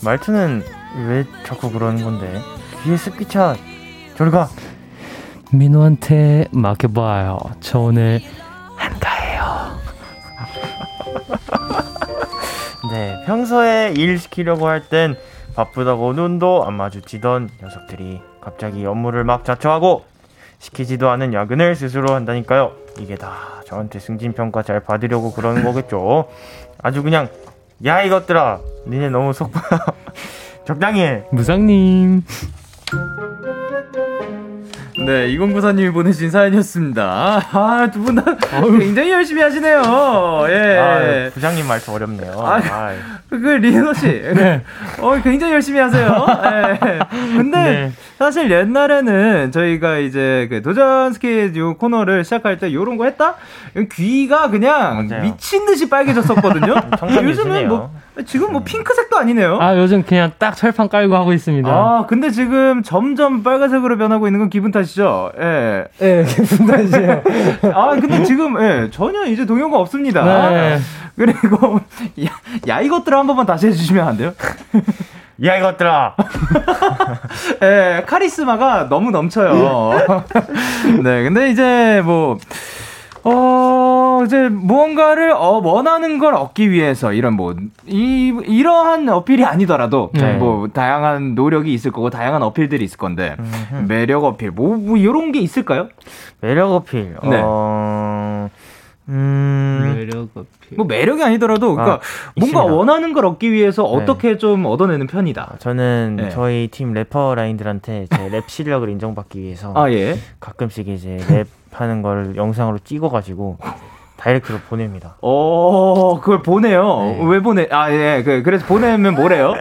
말투는 왜 자꾸 그러는 건데? 귀에 습기 차. 저리 가. 민호한테 맡겨봐요. 저 오늘 한가해요. [laughs] 네, 평소에 일 시키려고 할 땐 바쁘다고 눈도 안 마주치던 녀석들이 갑자기 업무를 막 자처하고 시키지도 않은 야근을 스스로 한다니까요. 이게 다 저한테 승진 평가 잘 받으려고 그러는 거겠죠. 아주 그냥 야 이것들아 니네 너무 속 보여. 적당히 해. 부장님. 네, 2094님이 보내신 사연이었습니다. 아, 두 분 다 굉장히 열심히 하시네요. 예. 아, 부장님 말투 어렵네요. 아, 아이. 그 리노 씨, [laughs] 어 굉장히 열심히 하세요. 예. 근데 네. 사실 옛날에는 저희가 이제 그 도전 스케줄 코너를 시작할 때 요런 거 했다? 귀가 그냥 맞아요. 미친 듯이 빨개졌었거든요. 요즘은. 뭐 지금 뭐 핑크색도 아니네요. 아 요즘 그냥 딱 철판 깔고 하고 있습니다. 아, 근데 지금 점점 빨간색으로 변하고 있는 건 기분 탓이죠. 예. 예, [laughs] 기분 탓이에요. 아, 근데 지금, 예, 전혀 이제 동요가 없습니다. 네. 그리고, [laughs] 야, 야, 이것들 한 번만 다시 해주시면 안 돼요? [laughs] 야 이것들아. 예, 카리스마가 너무 넘쳐요. 네, 근데 이제 뭐, 어, 이제 무언가를 어, 원하는 걸 얻기 위해서 이런 뭐, 이, 이러한 어필이 아니더라도 네. 뭐, 다양한 노력이 있을 거고, 다양한 어필들이 있을 건데, 매력 어필, 뭐, 뭐, 이런 게 있을까요? 매력 어필. 네. 어. 음. 매력 어필. 뭐, 매력이 아니더라도, 그러니까, 아, 뭔가 있습니다. 원하는 걸 얻기 위해서 네. 어떻게 좀 얻어내는 편이다. 저는 네. 저희 팀 래퍼 라인들한테 제 랩 실력을 인정받기 위해서 아, 예. 가끔씩 이제 랩 하는 걸 영상으로 찍어가지고 direct로 보냅니다. 어, 그걸 보내요. 네. 왜 보내? 아, 예. 그, 그래서 보내면 뭐래요?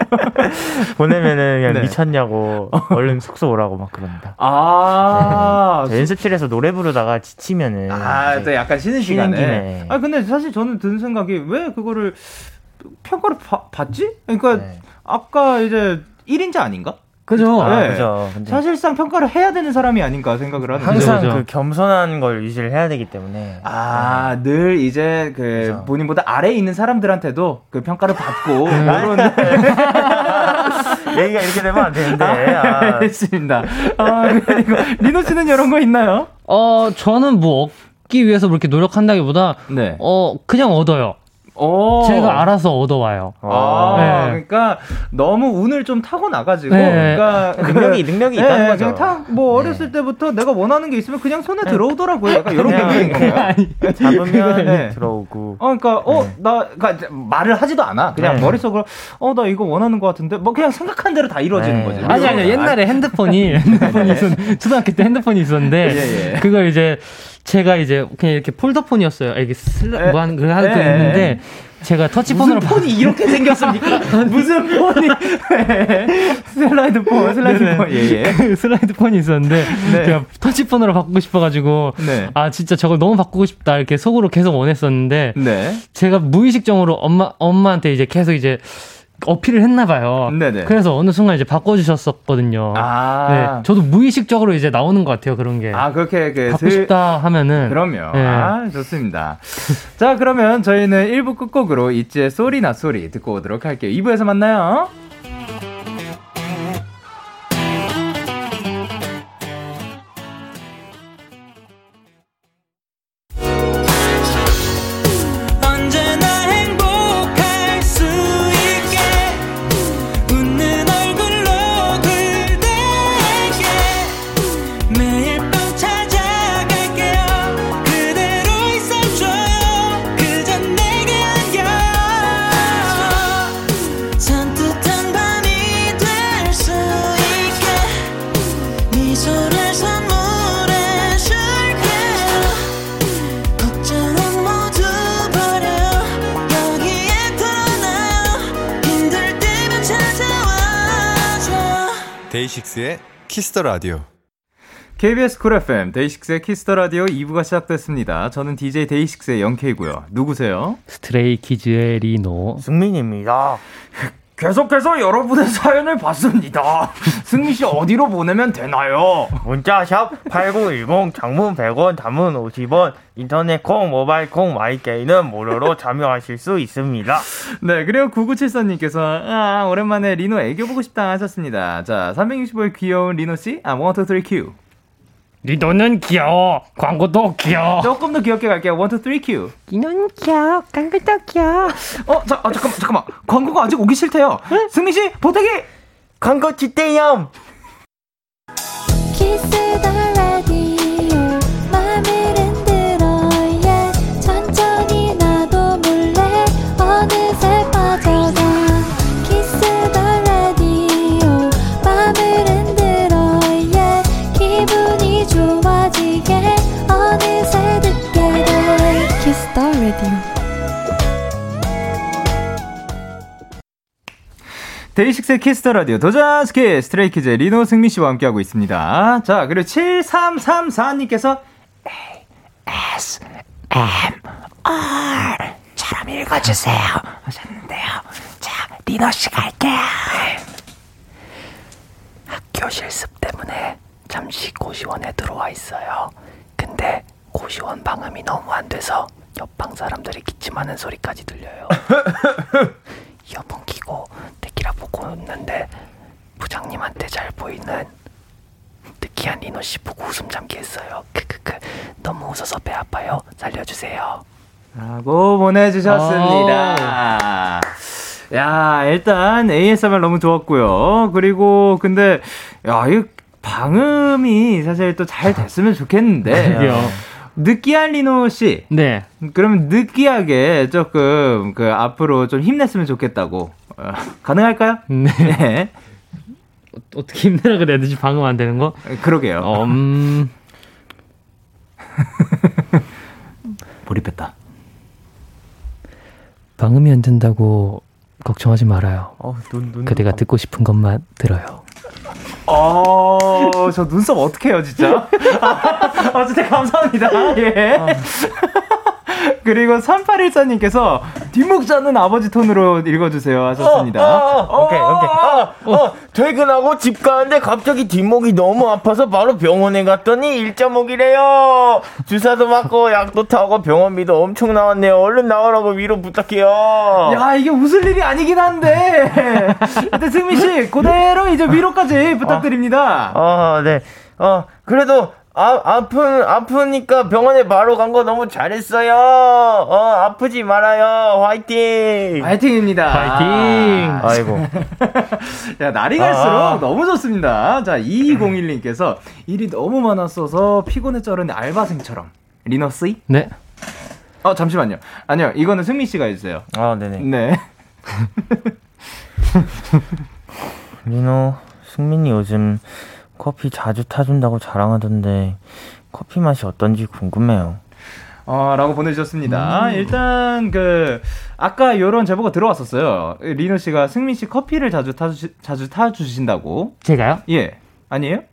[laughs] 보내면은 그냥 네. 미쳤냐고 얼른 숙소 오라고 막 그럽니다. 아, 저 연습실에서 노래 부르다가 지치면은 아, 또 약간 쉬는 시간에. 김에. 아, 근데 사실 저는 드는 생각이 왜 그거를 평가를 바- 받지? 그러니까 네. 아까 이제 1인자 아닌가? 그죠? 아, 네. 그죠. 근데 사실상 평가를 해야 되는 사람이 아닌가 생각을 하는데. 항상 그죠. 그 겸손한 걸 유지를 해야 되기 때문에 아, 늘 이제 그 그죠. 본인보다 아래에 있는 사람들한테도 그 평가를 받고 [laughs] 이런 [laughs] 얘기가 이렇게 되면 안 되는데 아, 알겠습니다. 아, 그리고 리노 씨는 이런 거 있나요? 어 저는 뭐 얻기 위해서 그렇게 노력한다기보다 네. 어 그냥 얻어요. 오. 제가 알아서 얻어와요. 아, 네. 그러니까 너무 운을 좀 타고 나가지고, 네. 그러니까 능력이 능력이 있다는 네, 거죠. 그냥 타, 뭐 네. 어렸을 때부터 내가 원하는 게 있으면 그냥 손에 들어오더라고요. 약간 이런 그냥 개념인 건가요? 잡으면 네. 들어오고 어, 그러니까 어, 네. 나 그러니까 말을 하지도 않아. 그냥 네. 머릿속으로 어, 나 이거 원하는 것 같은데, 뭐 그냥 생각한 대로 다 이루어지는 네. 거지. 아니 아니 옛날에 핸드폰이 핸드폰이 있었 초등학교 때 핸드폰이 있었는데 예, 예. 그걸 이제 제가 이제 그냥 이렇게 폴더폰이었어요. 이게 슬라 에, 뭐 하는 거 하는 거 에, 있는데 제가 터치폰으로 무슨 폰이 이렇게 [laughs] 생겼습니까? 무슨 폰이 [laughs] 슬라이드 폰, 슬라이드 네네. 폰, 예, 예. [laughs] 그 슬라이드 폰이 있었는데 네. 제가 터치폰으로 바꾸고 싶어가지고 네. 아 진짜 저걸 너무 바꾸고 싶다 이렇게 속으로 계속 원했었는데 네. 제가 무의식적으로 엄마 엄마한테 이제 계속 이제 어필을 했나 봐요. 네네. 그래서 어느 순간 이제 바꿔주셨었거든요. 아. 네, 저도 무의식적으로 이제 나오는 것 같아요 그런 게. 아, 그렇게, 그, 바꾸고 슬- 싶다 하면은 그럼요. 네. 아, 좋습니다. 자, 그러면 저희는 1부 끝곡으로 있지의 소리나 소리 듣고 오도록 할게요. 2부에서 만나요. Kiss the Radio. KBS 쿨 FM 데이식스의 키스터 라디오 2부가 시작됐습니다. 저는 DJ 데이식스의 영케이고요. 누구세요? Stray Kids의 리노. 승민입니다. [laughs] 계속해서 여러분의 [laughs] 사연을 받습니다. [laughs] 승민 씨 어디로 보내면 되나요? 문자 샵 8910 장문 100원 단문 50원 인터넷 콩 모바일 콩 My K는 무료로 참여하실 수 있습니다. 네, 그리고 9974님께서 아, 오랜만에 리노 애교 보고 싶다 하셨습니다. 자, 365일 귀여운 리노 씨, 아, 1, 2, 3, 큐. 리노는 귀여워. 광고도 귀여워. 조금 더 귀엽게 갈게요. 1, 2, 3, 큐. 리노는 귀여워. 광고도 귀여워. 어, 자, 아, 잠깐만, 잠깐만. 광고가 아직 오기 싫대요. 승민 씨, 보태기! 광고 치대염! Kiss the DAY6의 Kiss the Radio 도전 스키 Stray Kids 리노 승민 씨와 함께하고 있습니다. 자, 그리고 7334님께서 S M R 처럼 읽어주세요 하셨는데요. 자, 리노 씨 갈게요. 학교 실습 때문에 잠시 고시원에 들어와 있어요. 근데 고시원 방음이 너무 안 돼서 옆방 사람들이 기침하는 소리까지 들려요. [laughs] 이어폰 끼고 데키라 보고 있는데 부장님한테 잘 보이는 느끼한 리노 씨 보고 웃음 참기 했어요. 크크크 너무 웃어서 배 아파요. 살려주세요. 라고 보내주셨습니다. 야, 일단 ASMR 너무 좋았고요. 그리고 근데 야, 이 방음이 사실 또 잘 됐으면 좋겠는데. 느끼한 리노 씨. 네. 그러면 느끼하게 조금 그 앞으로 좀 힘냈으면 좋겠다고. 어, 가능할까요? 네. [laughs] 네. 어떻게 힘내라 그래야 되지? 방음 안 되는 거? 그러게요. 어, 음. [laughs] 몰입했다. 방음이 안 된다고 걱정하지 말아요. 어, 눈, 눈. 그대가 듣고 싶은 것만 들어요. 어, 저 눈썹 어떻게 해요, 진짜? [laughs] 아, 진짜 감사합니다. 예. [laughs] 그리고 3814님께서 뒷목 잡는 아버지 톤으로 읽어주세요 하셨습니다. 어, 어, 오케이, 오케이. 어, 어, 퇴근하고 집 가는데 갑자기 뒷목이 너무 아파서 바로 병원에 갔더니 1.5기래요. 주사도 맞고 약도 타고 병원비도 엄청 나왔네요. 얼른 나오라고 위로 부탁해요. 야, 이게 웃을 일이 아니긴 한데. [laughs] 근데 승민 씨, 그대로 이제 위로까지 부탁드립니다. 어, 네. 어, 그래도 아, 아픈 아프니까 병원에 바로 간 거 너무 잘했어요. 어, 아프지 말아요. 화이팅. 파이팅입니다. 파이팅! 아 이고. [laughs] 야, 날이 갈수록 아. 너무 좋습니다. 자, 2201님께서 일이 너무 많았어서 쩔은 알바생처럼. 리너씨? 네. 어, 잠시만요. 아니요, 이거는 승민 씨가 해주세요. 아, 네네. 네. [laughs] 민호, 승민이 요즘 커피 자주 타준다고 자랑하던데 커피 맛이 어떤지 궁금해요. 어, 라고 보내주셨습니다. 일단, 그, 아까 요런 제보가 들어왔었어요. 리노 씨가 승민 씨 커피를 자주 타주, 자주 타주신다고. 제가요? 예. 아니에요?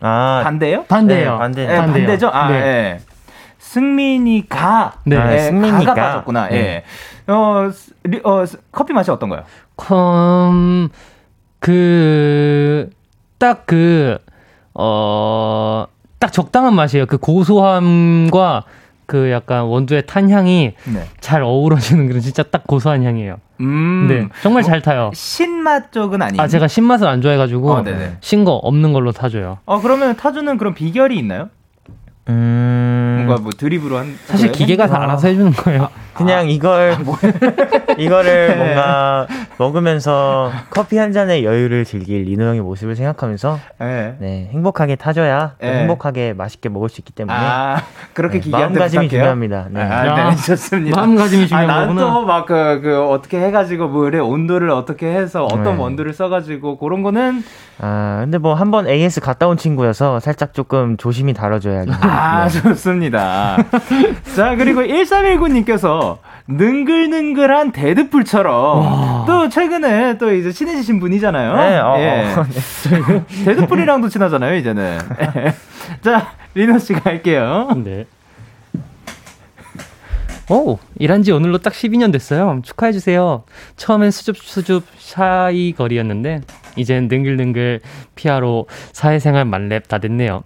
아, 반대예요? 반대예요. 네, 반대. 예, 반대요. 반대죠? 아, 네. 예. 승민이 가. 네. 아, 예, 승민이가. 가가 빠졌구나. 네. 예. 어, 스- 리, 어, 스- 커피 맛이 어떤가요? 음, 그, 딱 그, 어, 딱 적당한 맛이에요. 그 고소함과 그 약간 원두의 탄향이 네. 잘 어우러지는 그런 진짜 딱 고소한 향이에요. 음. 네. 정말 잘 타요. 신맛 쪽은 아니에요. 아, 제가 신맛을 안 좋아해가지고, 어, 네네. 신거 없는 걸로 타줘요. 어, 그러면 타주는 그런 비결이 있나요? 음, 뭔가 뭐 드립으로 한. 사실 거예요? 기계가 다 알아서 해주는 거예요. 그냥 이걸 [laughs] 이거를 뭔가 먹으면서 커피 한 잔의 여유를 즐길 리노 형의 모습을 생각하면서 예. 네 행복하게 타줘야 또 네. 행복하게 맛있게 먹을 수 있기 때문에 아, 그렇게 네, 마음가짐이? 중요합니다. 네. 아, 야, 네, 좋습니다. 마음가짐이 중요한 아, 거구나. 난또막 그, 그, 어떻게 해가지고 물의 온도를 어떻게 해서 어떤 네. 원두를 써가지고 그런 거는 아 근데 뭐 한 번 AS 갔다 온 친구여서 살짝 조금 조심히 다뤄줘야겠네요. 아, 네. 좋습니다. [laughs] 자, 그리고 1319님께서 능글능글한 데드풀처럼 또 최근에 또 이제 친해지신 분이잖아요. 네, 어, 예. 어, 네. [laughs] 데드풀이랑도 친하잖아요, 이제는. [laughs] 자, 리노 씨가 할게요. 네. 오, 일한 지 오늘로 딱 12년 됐어요. 축하해주세요. 처음엔 수줍 수줍 shy girl이었는데, 이젠 능글능글 피아로 사회생활 만렙 다 됐네요.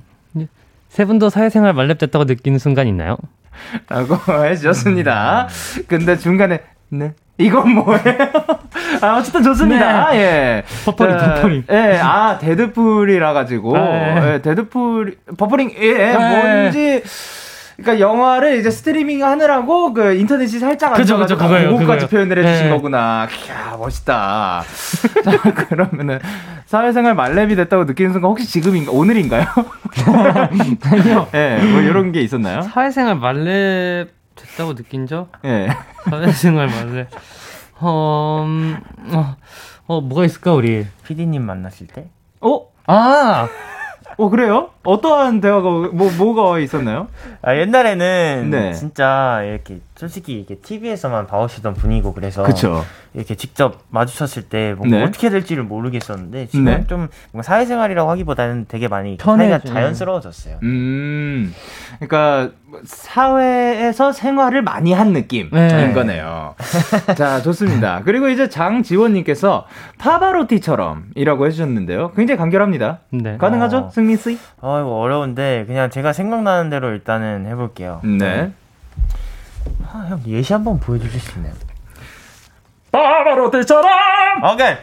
세 분도 사회생활 만렙 됐다고 느끼는 순간 있나요? 라고 [laughs] 해주셨습니다. 근데 중간에, 네. 이건 뭐예요? [laughs] 아, 어쨌든 좋습니다. 예. 버퍼링, 자, 버퍼링. 예, 아, 데드풀이라 가지고. 아, 예. 예, 데드풀, 버퍼링, 예, 아, 뭔지. 그러니까 영화를 이제 스트리밍 하느라고 그 인터넷이 살짝 안 그죠, 그죠, 그거예요, 그거까지. 표현을 해주신 예. 거구나. 이야, 멋있다. 자, [laughs] 그러면은 사회생활 만렙이 됐다고 느끼는 순간 혹시 지금인가, 오늘인가요? 아니요. [laughs] 예, 뭐 이런 게 있었나요? 사회생활 만렙 됐다고 느낀 적? 예. 사회생활 만렙. 어, 음, 어, 어, 뭐가 있을까, 우리? PD님 만났을 때 어? 아! 어 그래요? 어떠한 대화가 뭐 뭐가 있었나요? 아, 옛날에는 네. 진짜 이렇게 솔직히 이게 TV에서만 봐오시던 분이고 그래서 이렇게 직접 마주쳤을 때 뭔가 네. 어떻게 될지를 모르겠었는데 지금 네. 좀 뭔가 사회생활이라고 하기보다는 되게 많이 편해져. 사이가 자연스러워졌어요. 음, 그러니까 사회에서 생활을 많이 한 느낌인 네. 거네요. [laughs] 자, 좋습니다. 그리고 이제 장지원님께서 파바로티처럼이라고 해주셨는데요. 굉장히 간결합니다. 네. 가능하죠, 어. 승민 씨? 아 이거 어려운데 그냥 제가 생각나는 대로 일단은 해볼게요. 네. 아, 형 예시 한번 보여주실 수 있나요? 파바로티처럼. 오케이.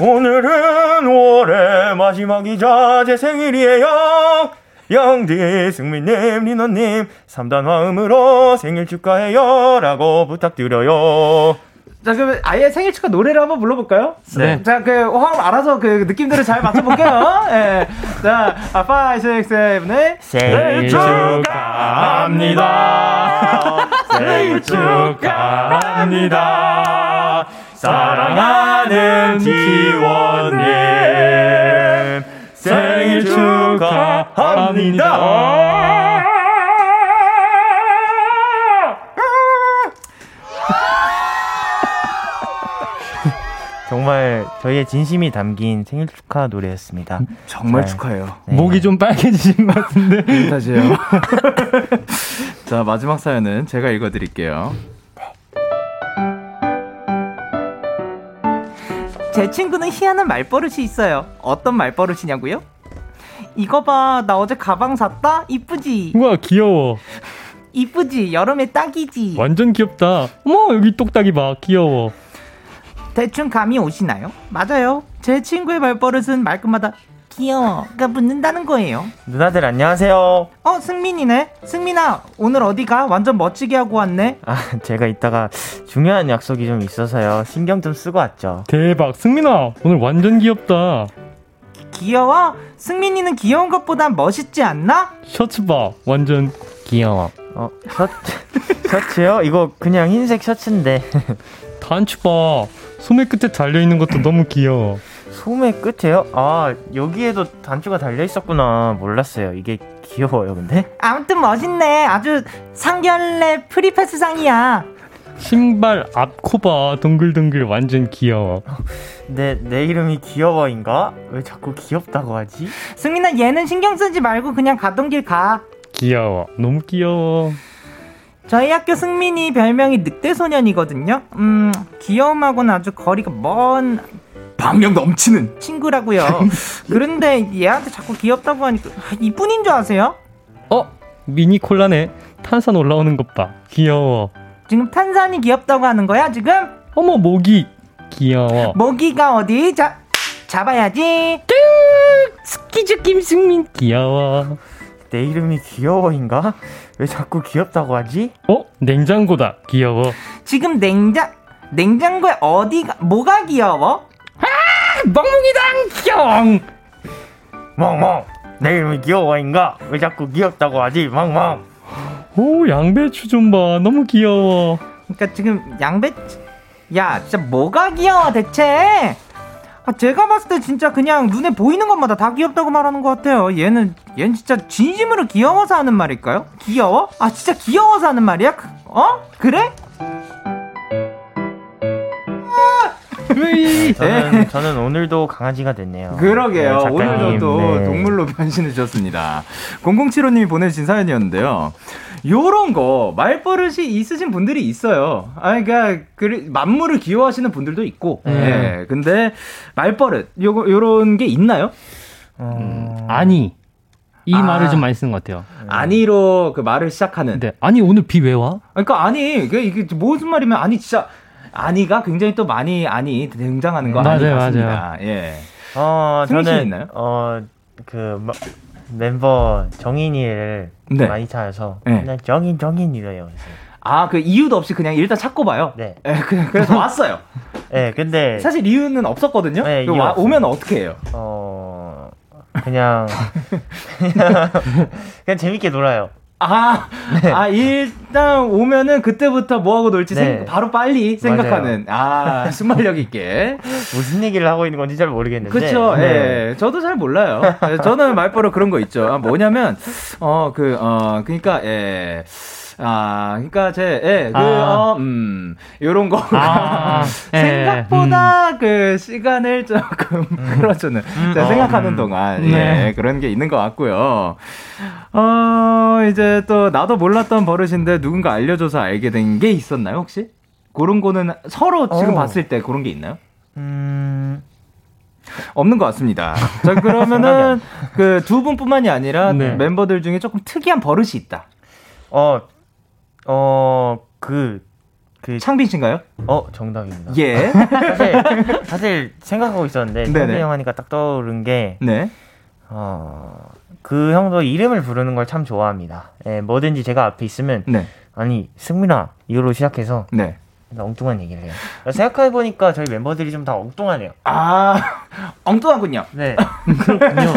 오늘은 5월의 마지막이자 제 생일이에요. 영디, 승민님, 리노님, 3단 화음으로 생일 축하해요. 라고 부탁드려요. 자, 그러면 아예 생일 축하 노래를 한번 불러볼까요? 네. 자, 그, 화음 알아서 그 느낌들을 잘 맞춰볼게요. [laughs] 예. 자, 아, 5, 6, 7, 8. 생일 축하합니다. 생일 축하합니다. 사랑하는 지원님 생일 축하합니다. 정말 저희의 진심이 담긴 생일 축하 노래였습니다. 정말 네. 축하해요. 네. 목이 좀 빨개지신 것 같은데. 다시요. [laughs] 자, 마지막 사연은 제가 읽어 드릴게요. 제 친구는 희한한 말버릇이 있어요. 어떤 말버릇이냐고요? 이거 봐, 나 어제 가방 샀다? 이쁘지? 우와, 귀여워. 이쁘지? 여름에 딱이지? 완전 귀엽다. 어머, 여기 똑딱이 봐. 귀여워. 대충 감이 오시나요? 맞아요. 제 친구의 말버릇은 말끝마다 귀여워가 붙는다는 거예요. 누나들 안녕하세요. 어, 승민이네? 승민아, 오늘 어디가? 완전 멋지게 하고 왔네? 아, 제가 이따가 중요한 약속이 좀 있어서요. 신경 좀 쓰고 왔죠. 대박. 승민아, 오늘 완전 귀엽다. 귀여워? 승민이는 귀여운 것보단 멋있지 않나? 셔츠 봐. 완전 귀여워. 어, 셔츠, [laughs] 셔츠요? 이거 그냥 흰색 셔츠인데. [laughs] 단추 봐. 소매 끝에 달려 있는 것도 너무 귀여워. 소매 끝에요? 아 여기에도 단추가 달려 있었구나 몰랐어요 이게 귀여워요 근데 아무튼 멋있네. 아주 상견례 프리패스상이야. 신발 앞 코봐 동글동글 완전 귀여워. 내, 내 이름이 귀여워인가? 왜 자꾸 귀엽다고 하지? 승민아 얘는 신경 쓰지 말고 그냥 가던 길 가. 귀여워. 너무 귀여워. 저희 학교 승민이 별명이 늑대 소년이거든요. 음, 귀여움하고는 아주 거리가 먼 박력 넘치는 친구라고요. [laughs] 그런데 얘한테 자꾸 귀엽다고 하니까 아, 이뿐인 줄 아세요? 어? 미니 콜라네. 탄산 올라오는 것 봐. 귀여워. 지금 탄산이 귀엽다고 하는 거야 지금? 어머 모기. 귀여워. 모기가 어디? 자, 잡아야지. 스키즈 김승민. 귀여워. 내 이름이 귀여워인가? 왜 자꾸 귀엽다고 하지? 어? 냉장고다. 귀여워. 지금 냉장 냉장고에 어디가 뭐가 귀여워? 멍멍이당 귀여워. 멍멍 내 이름이 귀여워인가? 왜 자꾸 귀엽다고 하지? 멍멍 오 양배추 좀 봐. 너무 귀여워. 그러니까 지금 양배 야 진짜 뭐가 귀여워 대체? 아, 제가 봤을 때 진짜 그냥 눈에 보이는 것마다 다 귀엽다고 말하는 것 같아요. 얘는 얘는 진짜 진심으로 귀여워서 하는 말일까요? 귀여워? 아 진짜 귀여워서 하는 말이야? 그- 어? 그래? [laughs] 저는, 저는 오늘도 강아지가 됐네요 그러게요. 네, 오늘도 또 네. 동물로 [laughs] 변신해 주셨습니다. 0075님이 보내주신 사연이었는데요. 요런 거 말버릇이 있으신 분들이 있어요. 아, 그러니까 그 만물을 귀여워하시는 분들도 있고. 예. 근데 말버릇 요거 요런 게 있나요? 어... 아니. 이 아. 말을 좀 많이 쓰는 것 같아요. 아니로 그 말을 시작하는. 근데 아니 오늘 비 왜 와? 그러니까 아니 그 이게 무슨 말이면 아니 진짜 아니가 굉장히 또 많이 아니 등장하는 거 아니 맞아요, 같습니다. 예. 어, 승민 씨 저는 있나요? 어, 그 뭐, 멤버 정인이를 네. 많이 찾아서 네. 맨날 정인 정인 이래요. 그래서. 아그 이유도 없이 그냥 일단 찾고 봐요. 네. 예, 그- 그래 서 [laughs] 왔어요. 네, 근데 사실 이유는 없었거든요. 네, 그 이유 와-. 오면 어떻게 해요? 어 그냥 그냥 [laughs] [laughs] 그냥 재밌게 놀아요. 아, 아 일단 오면은 그때부터 뭐 하고 놀지 네. 생- 바로 빨리 생각하는 아 [laughs] 순발력 있게. 무슨 얘기를 하고 있는 건지 잘 모르겠는데. 그렇죠. 네. 예. 저도 잘 몰라요. 예, 저는 말버릇 그런 거 있죠. 아, 뭐냐면 어 그 어 그러니까 예. 아, 그러니까 제, 예, 그, 아. 어, 음, 요런 거. 아, [laughs] 예, 생각보다 그 시간을 조금 [laughs] 끌어주는, 제가 생각하는 동안, 예, 네. 그런 게 있는 것 같고요. 어, 이제 또, 나도 몰랐던 버릇인데 누군가 알려줘서 알게 된 게 있었나요, 혹시? 그런 거는 서로 지금 어. 봤을 때 그런 게 있나요? 음, 없는 것 같습니다. [laughs] 자, 그러면은 그 두 분뿐만이 아니라 네. 멤버들 중에 조금 특이한 버릇이 있다. 어, 어, 그, 그, 창빈 씨인가요? 어, 정답입니다. 예. [laughs] 사실, 사실 생각하고 있었는데. 성빈 형 하니까 딱 떠오른 게, 네. 어, 그 형도 이름을 부르는 걸 참 좋아합니다. 예, 뭐든지 제가 앞에 있으면, 네. 아니, 승민아, 이걸로 시작해서, 네. 엉뚱한 얘기를 해요. 생각해 보니까 저희 멤버들이 좀 다 엉뚱하네요. 아, [laughs] 엉뚱하군요. 네. 그렇군요.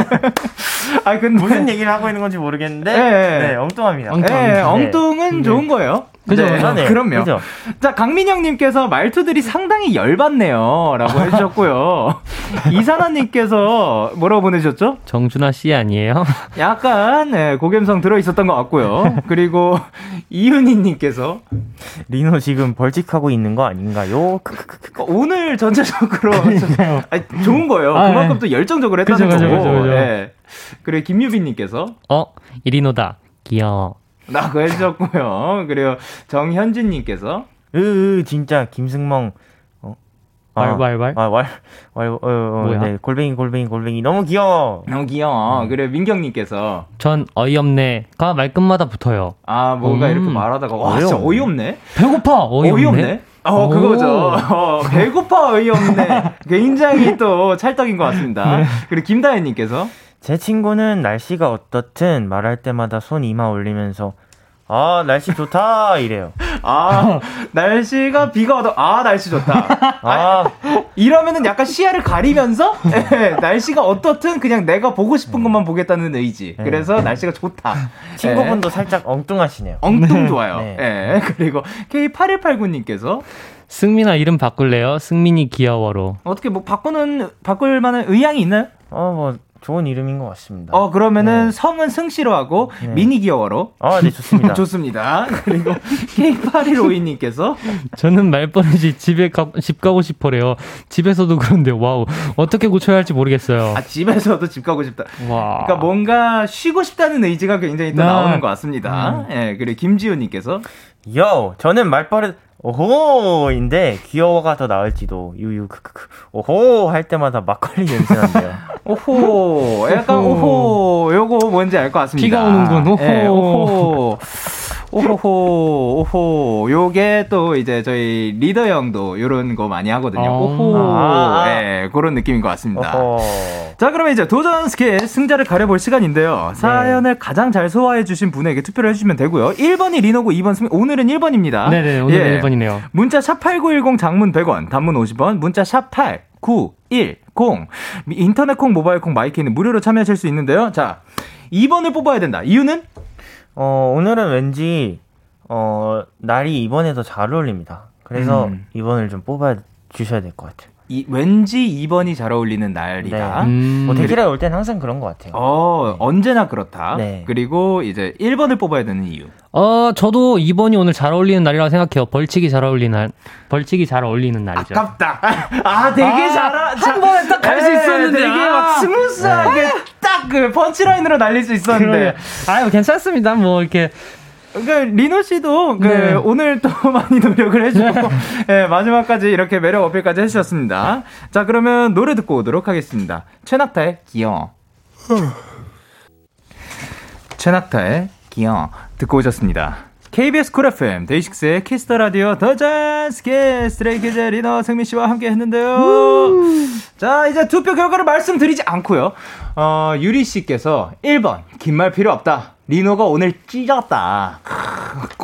아, 근데. 무슨 얘기를 하고 있는 건지 모르겠는데, 예, 예. 네, 엉뚱합니다. 엉뚱. 예, 네. 엉뚱은 좋은 거예요. 그죠? 네, 아, 네. 그럼요. 그죠? 자, 강민영님께서 말투들이 상당히 열받네요. 라고 [laughs] 해주셨고요. 이사나님께서 뭐라고 보내셨죠? 정준하 씨 아니에요? 약간, 네, 고갬성 들어있었던 것 같고요. 그리고 이윤희님께서 리노 지금 벌칙하고 있는 거 아닌가요? 어, 오늘 전체적으로 [laughs] 좀- 아니, 좋은 거예요. 아, 그만큼 네. 또 열정적으로 했다는 그죠, 그죠, 거고. 그죠, 그죠. 예. 그리고 김유빈님께서 어 이리노다. 귀여워. 라고 해주셨고요. 그리고 정현진님께서 으, 으, 진짜, 김승멍. 어? 아, 왈왈왈? 아, 왈, 왈, 어, 어, 뭐야? 네, 골뱅이, 골뱅이, 골뱅이. 너무 귀여워. 너무 귀여워. 그리고 민경님께서 전 어이없네가 말끝마다 붙어요. 아 뭔가 음. 이렇게 말하다가 와 진짜 어이없네. 어이없네. 배고파 어이없네. 어이없네. 어 오. 그거죠. 어, 배고파 어이없네. 굉장히 또 찰떡인 것 같습니다. 네. 그리고 김다혜님께서 제 친구는 날씨가 어떻든 말할 때마다 손 이마 올리면서 아, 날씨 좋다 이래요. [laughs] 아 날씨가 비가 와도 아 날씨 좋다. [laughs] 아, 이러면은 약간 시야를 가리면서 [laughs] 예, 날씨가 어떻든 그냥 내가 보고 싶은 것만 보겠다는 의지. 네. 그래서 날씨가 좋다. 친구분도 살짝 엉뚱하시네요. 예, 엉뚱 좋아요. 네. 예. 그리고 K8189님께서 승민아 이름 바꿀래요? 승민이 귀여워로. 어떻게 뭐 바꾸는 바꿀 만한 의향이 있나요? 어, 뭐 좋은 이름인 것 같습니다. 어 그러면은 성은 승씨로 하고 네. 민이 귀여워로 아, 네, 좋습니다. [laughs] 좋습니다. 그리고 K8152님께서 [laughs] 저는 말버릇이 집에 가, 집 가고 싶어래요. 집에서도 그런데 wow 어떻게 고쳐야 할지 모르겠어요. 아 집에서도 집 가고 싶다. 와. 그러니까 뭔가 쉬고 싶다는 의지가 굉장히 또 네. 나오는 것 같습니다. 예, 그리고 김지호님께서 요, 저는 말버릇 오호인데 귀여워가 더 나을지도 유유 크크크 오호 할 때마다 막걸리 냄새 난대요. [laughs] 오호, 약간 오호, 요거 뭔지 알 것 같습니다. 비가 오는군, 오호. 예, 오호. 오호호, 오호. 요게 또 이제 저희 리더 형도 요런 거 많이 하거든요. 어. 오호. 아. 예, 그런 느낌인 것 같습니다. 오호. 자, 그러면 이제 도전 스킬 승자를 가려볼 시간인데요. 사연을 가장 잘 소화해주신 분에게 투표를 해주시면 되고요. 1번이 리노고 2번 승 오늘은 1번입니다. 네네 오늘 1번이네요. 문자 샵8910 장문 100원, 단문 50원, 문자 샵8910 인터넷 콩, 모바일 콩, 마이크는 무료로 참여하실 수 있는데요. 자, 2번을 뽑아야 된다. 이유는? 어, 오늘은 왠지 어, 날이 이번에 더 잘 어울립니다. 그래서 음. 이번을 좀 뽑아 주셔야 될 것 같아요. 이, 왠지 2번이 잘 어울리는 날이다. 네. 음, 뭐 데키라에 올땐 항상 그런 것 같아요. 어, 언제나 그렇다. 네. 그리고 이제 1번을 뽑아야 되는 이유. 어 저도 2번이 오늘 잘 어울리는 날이라고 생각해요. 벌칙이 잘 어울리는 날. 벌칙이 잘 어울리는 날이죠. 아깝다. 아, 되게 아, 잘하, 한 번에 딱 갈수 네, 있었는데. 되게 막 아. 스무스하게 딱 그 punchline으로 날릴 수 있었는데. 아유 괜찮습니다. 뭐 이렇게 그 리노 씨도 그 네. 오늘 또 [laughs] 많이 노력을 해주고 예, 마지막까지 이렇게 매력 어필까지 해주셨습니다. 자 그러면 노래 듣고 오도록 하겠습니다. 최낙타의 귀여워. 최낙타의 귀여워 듣고 오셨습니다. KBS 쿨 FM 데이식스의 키스터 라디오 더잔스케 Stray Kids 리노 승민 씨와 함께 했는데요. 자 이제 투표 결과를 말씀드리지 않고요. 어, 유리 씨께서 1번 긴 말 필요 없다. 리노가 오늘 찢었다.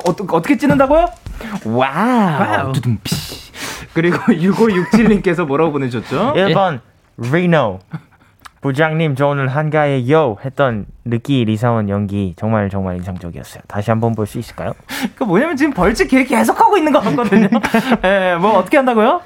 어, 어떻게 찢는다고요? Wow. 두둠칫. 그리고 [laughs] 6567님께서 뭐라고 보내셨죠? 1번 리노 부장님 저 오늘 한가해 요 했던 느끼 리사원 연기 정말 정말 인상적이었어요. 다시 한번 볼 수 있을까요? [laughs] 그 뭐냐면 지금 벌칙 계획 계속 하고 있는 것 같거든요. [laughs] 예, 뭐 어떻게 한다고요?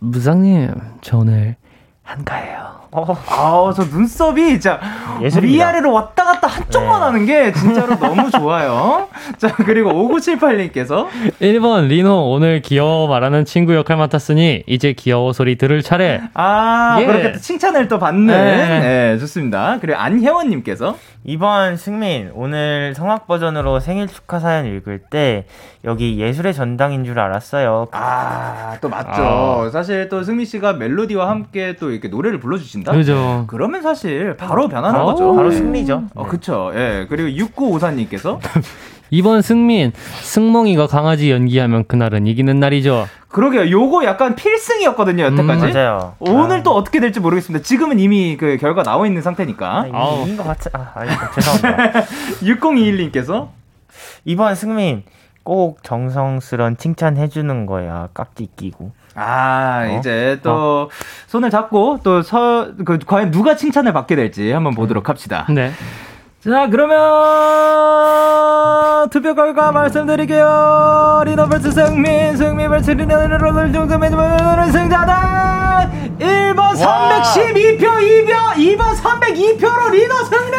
부장님 저 오늘 한가해요. 아, 저 눈썹이 진짜 예술입니다. 위아래로 왔다 갔다 한쪽만 네. 하는 게 진짜로 너무 좋아요. [laughs] 자, 그리고 5978님께서 1번 리노 오늘 귀여워 말하는 친구 역할 맡았으니 이제 귀여워 소리 들을 차례. 아, 예. 그렇게 또 칭찬을 또 받는. 네. 네, 좋습니다. 그리고 안혜원 님께서 2번 승민 오늘 성악 버전으로 생일 축하 사연 읽을 때 여기 예술의 전당인 줄 알았어요. 아, 또 맞죠. 아. 사실 또 승민 씨가 멜로디와 함께 또 이렇게 노래를 불러 주신 다? 그죠. 그러면 사실 바로 변하는 아우. 거죠. 바로 네. 승리죠. 어, 그쵸. 예. 그리고 6954님께서 2번 [laughs] 승민 승몽이가 강아지 연기하면 그날은 이기는 날이죠. 그러게요. 요거 약간 필승이었거든요, 여태까지. 음, 맞아요. 오늘 아. 또 어떻게 될지 모르겠습니다. 지금은 이미 그 결과 나와 있는 상태니까. 아. 이긴 것 같아. 아, 아, 죄송합니다. [laughs] 6021님께서 2번 승민 꼭 정성스런 칭찬 해주는 거야. 깍지 끼고. 아, 어? 이제 또 손을 잡고 또 서, 그, 과연 누가 칭찬을 받게 될지 한번 보도록 합시다. 네. 자, 그러면 투표 결과 말씀드릴게요. 리너 vs 승민, 승민 vs 리너를 중점에 승자는 1번 312표, 2표, 2번 302표로 리너 승리!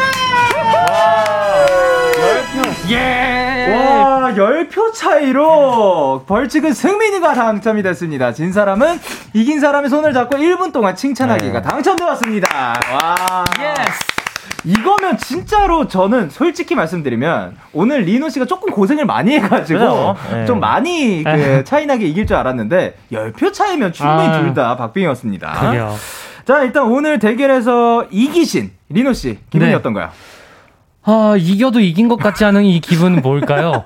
예! 와, 10표 차이로 벌칙은 승민이가 당첨이 됐습니다. 진 사람은 이긴 사람의 손을 잡고 1분 동안 칭찬하기가 네. 당첨되었습니다. 와. 이거면 진짜로 저는 솔직히 말씀드리면 오늘 리노 씨가 조금 고생을 많이 해가지고? 네. 좀 많이 그 차이나게 이길 줄 알았는데 10표 차이면 충분히 아. 둘다 박빙이었습니다. 그래요. 자 일단 오늘 대결에서 이기신 리노 씨 기분이 네. 어떤가요? 아, 이겨도 이긴 것 같지 않은 이 기분은 뭘까요?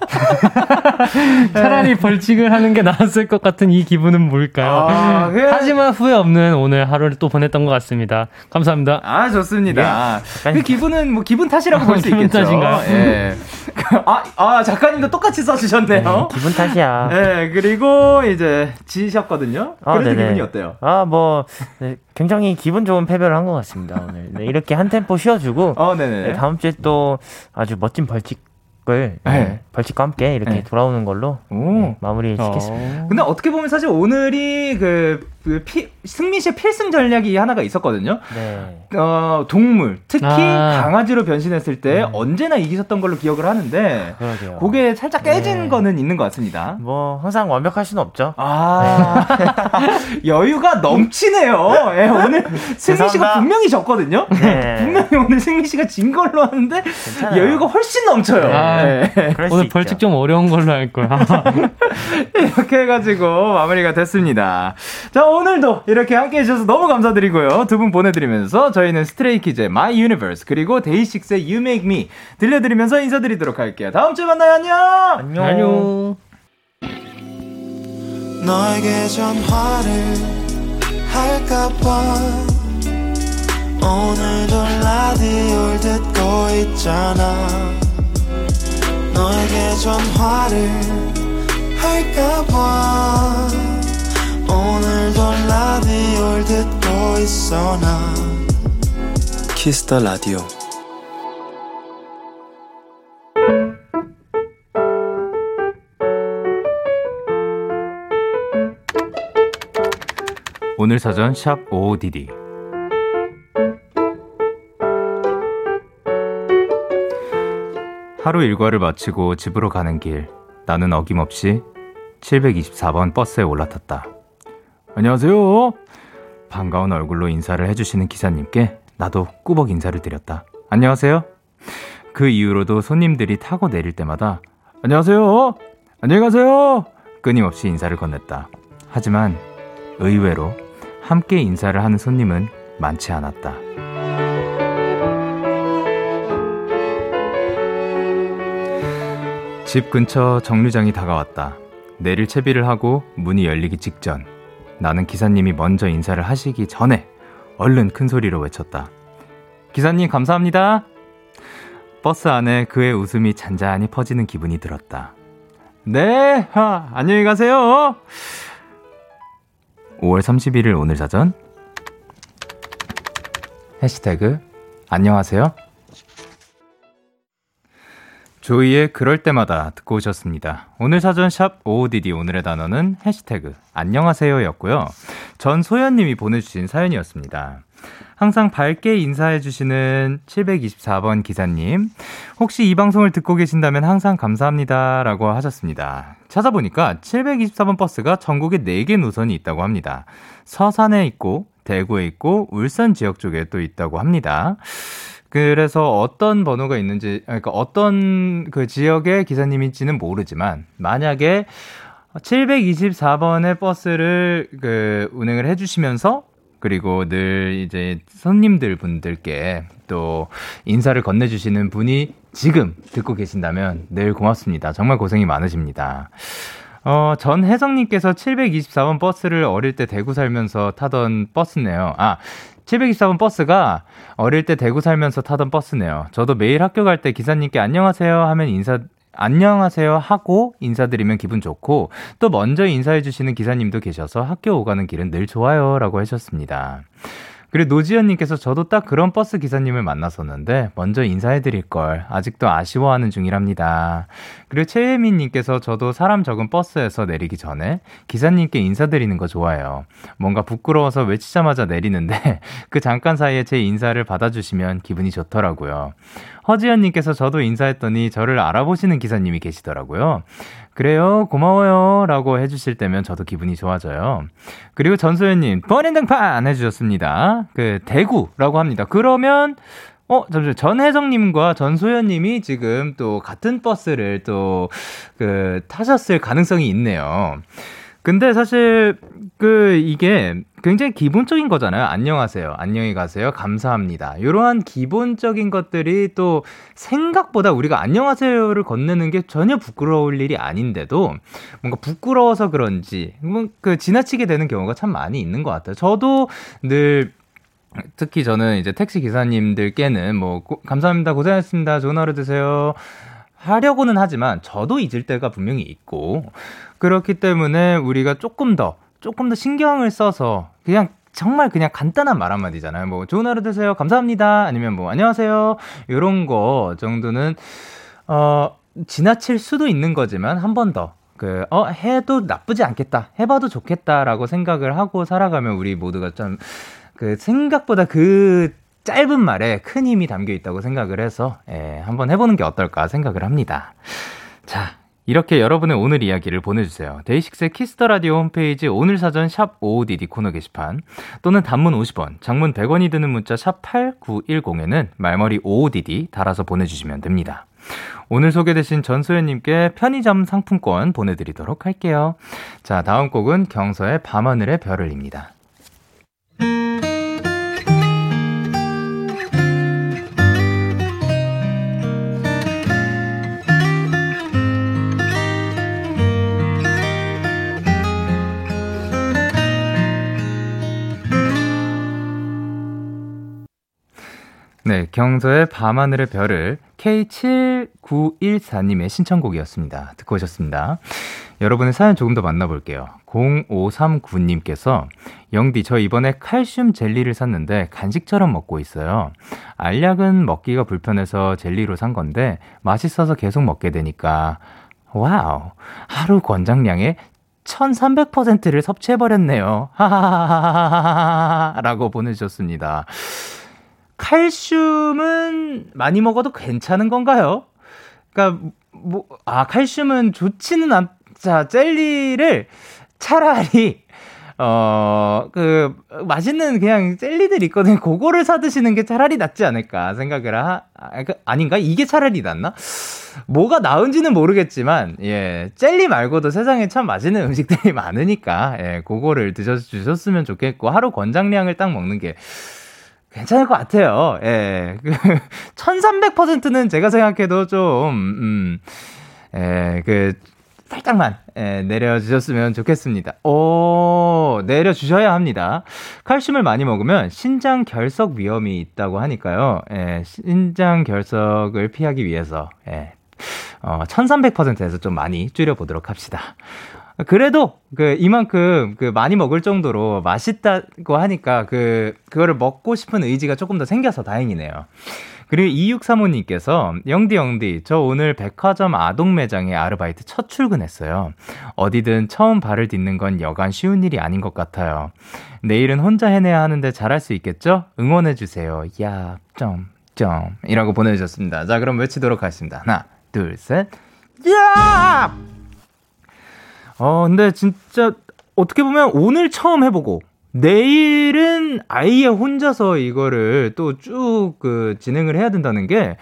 [laughs] 차라리 벌칙을 하는 게 나았을 것 같은 이 기분은 뭘까요? 아, 그래. 하지만 후회 없는 오늘 하루를 또 보냈던 것 같습니다. 감사합니다. 아 좋습니다. 예. 그 기분은 뭐 기분 탓이라고 볼수 기분 있겠죠. 탓인가요? 예. [laughs] 아, 아 작가님도 똑같이 써주셨네요. 기분 탓이야. 네, 그리고 이제 지셨거든요. 아, 그래도 네네. 기분이 어때요? 아, 뭐, 네, 굉장히 기분 좋은 패배를 한 것 같습니다, 오늘. 네, 이렇게 한 템포 쉬어주고, 어. 네, 다음 주에 또 아주 멋진 벌칙 네, 네. 벌칙과 함께 이렇게 네. 돌아오는 걸로 오. 네, 마무리 짓겠습니다. 근데 어떻게 보면 사실 오늘이 그, 그 피, 승민 씨의 필승 전략이 하나가 있었거든요. 네. 어, 동물, 특히 아. 강아지로 변신했을 때 언제나 이기셨던 걸로 기억을 하는데, 그러게요. 그게 살짝 깨진 네. 거는 있는 것 같습니다. 뭐 항상 완벽할 수는 없죠. 아, [laughs] 여유가 넘치네요. 예, 오늘 [laughs] 승민 씨가. 분명히 졌거든요. 네. [laughs] 분명히 오늘 승민 씨가 진 걸로 하는데, 괜찮아요. 여유가 훨씬 넘쳐요. 아. 오늘. 벌칙 좀 어려운 걸로 할 거야. 이렇게 해가지고 마무리가 됐습니다. 자, 오늘도 이렇게 함께 해주셔서 너무 감사드리고요. 두 분 보내드리면서 저희는 스트레이키즈의 My Universe 그리고 데이식스의 You Make Me 들려드리면서 인사드리도록 할게요. 다음 주에 만나요. 안녕! 안녕. 안녕. 너에게 전화를 할까봐 오늘도 라디오를 듣고 있잖아 너에게 전화를 할까봐 오늘도 라디오를 듣고 있어 나. 키스터 라디오 오늘 사전 샵 OODD 하루 일과를 마치고 집으로 가는 길 나는 어김없이 724번 버스에 올라탔다. 안녕하세요. 반가운 얼굴로 인사를 해주시는 기사님께 나도 꾸벅 인사를 드렸다. 안녕하세요. 그 이후로도 손님들이 타고 내릴 때마다 안녕하세요. 안녕히 가세요. 끊임없이 인사를 건넸다. 하지만 의외로 함께 인사를 하는 손님은 많지 않았다. 집 근처 정류장이 다가왔다. 내릴 채비를 하고 문이 열리기 직전 나는 기사님이 먼저 인사를 하시기 전에 얼른 큰 소리로 외쳤다. 기사님 감사합니다. 버스 안에 그의 웃음이 잔잔히 퍼지는 기분이 들었다. 네, 하, 안녕히 가세요. 5월 31일 오늘 사전 해시태그 안녕하세요. 조이의 그럴 때마다 듣고 오셨습니다. 오늘 사전 샵 OODD 오늘의 단어는 해시태그 안녕하세요였고요. 전소연님이 보내주신 사연이었습니다. 항상 밝게 인사해주시는 724번 기사님. 혹시 이 방송을 듣고 계신다면 항상 감사합니다. 라고 하셨습니다. 찾아보니까 724번 버스가 전국에 4개 노선이 있다고 합니다. 서산에 있고, 대구에 있고, 울산 지역 쪽에 또 있다고 합니다. 그래서 어떤 번호가 있는지, 그러니까 어떤 그 지역의 기사님인지는 모르지만, 만약에 724번의 버스를 그 운행을 해주시면서 그리고 늘 이제 손님들 분들께 또 인사를 건네주시는 분이 지금 듣고 계신다면 늘 고맙습니다. 정말 고생이 많으십니다. 어, 전혜성님께서 724번 버스를 어릴 때 대구 살면서 타던 버스네요. 아, 724번 버스가 어릴 때 대구 살면서 타던 버스네요. 저도 매일 학교 갈 때 기사님께 안녕하세요 하면 인사, 안녕하세요 하고 인사드리면 기분 좋고 또 먼저 인사해주시는 기사님도 계셔서 학교 오가는 길은 늘 좋아요 라고 하셨습니다. 그리고 노지연님께서 저도 딱 그런 버스 기사님을 만났었는데 먼저 인사해드릴 걸 아직도 아쉬워하는 중이랍니다. 그리고 최혜민님께서 저도 사람 적은 버스에서 내리기 전에 기사님께 인사드리는 거 좋아해요. 뭔가 부끄러워서 외치자마자 내리는데 [laughs] 그 잠깐 사이에 제 인사를 받아주시면 기분이 좋더라고요. 허지연님께서 저도 인사했더니 저를 알아보시는 기사님이 계시더라고요. 그래요, 고마워요. 라고 해주실 때면 저도 기분이 좋아져요. 그리고 전소연님, 번인 등판 해주셨습니다. 그, 대구라고 합니다. 그러면, 어, 잠시만요. 전혜정님과 전소연님이 지금 또 같은 버스를 또, 그, 타셨을 가능성이 있네요. 근데 사실 그 이게 굉장히 기본적인 거잖아요. 안녕하세요. 안녕히 가세요. 감사합니다. 이러한 기본적인 것들이 또 생각보다 우리가 안녕하세요를 건네는 게 전혀 부끄러울 일이 아닌데도 뭔가 부끄러워서 그런지 뭐그 지나치게 되는 경우가 참 많이 있는 것 같아요. 저도 늘 특히 저는 이제 택시 기사님들께는 뭐 고- 감사합니다. 고생하셨습니다. 좋은 하루 되세요. 하려고는 하지만 저도 잊을 때가 분명히 있고 그렇기 때문에 우리가 조금 더 조금 더 신경을 써서 그냥 정말 그냥 간단한 말 한마디잖아요. 뭐 좋은 하루 되세요. 감사합니다. 아니면 뭐 안녕하세요. 요런 거 정도는 어 지나칠 수도 있는 거지만 한 번 더. 그, 어, 해도 나쁘지 않겠다. 해봐도 좋겠다라고 생각을 하고 살아가면 우리 모두가 좀, 그, 생각보다 그 짧은 말에 큰 힘이 담겨 있다고 생각을 해서, 예, 한번 해보는 게 어떨까 생각을 합니다. 자, 이렇게 여러분의 오늘 이야기를 보내주세요. DAY6의 Kiss the Radio 홈페이지 오늘 사전 샵 55DD 코너 게시판 또는 단문 50원, 장문 100원이 드는 문자 샵 8910에는 말머리 55DD 달아서 보내주시면 됩니다. 오늘 소개되신 전소연님께 편의점 상품권 보내드리도록 할게요. 자, 다음 곡은 경서의 밤하늘의 별을입니다. 네, 경서의 밤하늘의 별을 K7914님의 신청곡이었습니다. 듣고 오셨습니다. 여러분의 사연 조금 더 만나볼게요. 0539님께서 영디 저 이번에 칼슘 젤리를 샀는데 간식처럼 먹고 있어요. 알약은 먹기가 불편해서 젤리로 산 건데 맛있어서 계속 먹게 되니까 wow 하루 권장량의 1300%를 섭취해버렸네요. 하하하하하하 라고 보내주셨습니다. 칼슘은 많이 먹어도 괜찮은 건가요? 그러니까 뭐 아 칼슘은 좋지는 않. 자 젤리를 차라리 어, 그, 맛있는 그냥 젤리들 있거든요. 그거를 사 드시는 게 차라리 낫지 않을까 생각을 하, 아, 그, 아닌가? 이게 차라리 낫나? 뭐가 나은지는 모르겠지만, 예, 젤리 말고도 세상에 참 맛있는 음식들이 많으니까, 예, 그거를 드셔 주셨으면 좋겠고, 하루 권장량을 딱 먹는 게, 괜찮을 것 같아요. 예. [laughs] 1300%는 제가 생각해도 좀, 음, 예, 그, 살짝만, 예, 내려주셨으면 좋겠습니다. 오, 내려주셔야 합니다. 칼슘을 많이 먹으면 신장 결석 위험이 있다고 하니까요. 예, 신장 결석을 피하기 위해서, 예, 어, 1300%에서 좀 많이 줄여보도록 합시다. 그래도 그 이만큼 그 많이 먹을 정도로 맛있다고 하니까 그 그거를 먹고 싶은 의지가 조금 더 생겨서 다행이네요. 그리고 2635님께서 영디 영디 저 오늘 백화점 아동 매장에 아르바이트 첫 출근했어요. 어디든 처음 발을 딛는 건 여간 쉬운 일이 아닌 것 같아요. 내일은 혼자 해내야 하는데 잘할 수 있겠죠? 응원해 주세요. 야, 점, 점 이라고 보내주셨습니다. 자, 그럼 외치도록 하겠습니다. 하나, 둘, 셋. 야! 어, 근데 진짜 어떻게 보면 오늘 처음 해보고 내일은 아예 혼자서 이거를 또 쭉 그 진행을 해야 된다는 게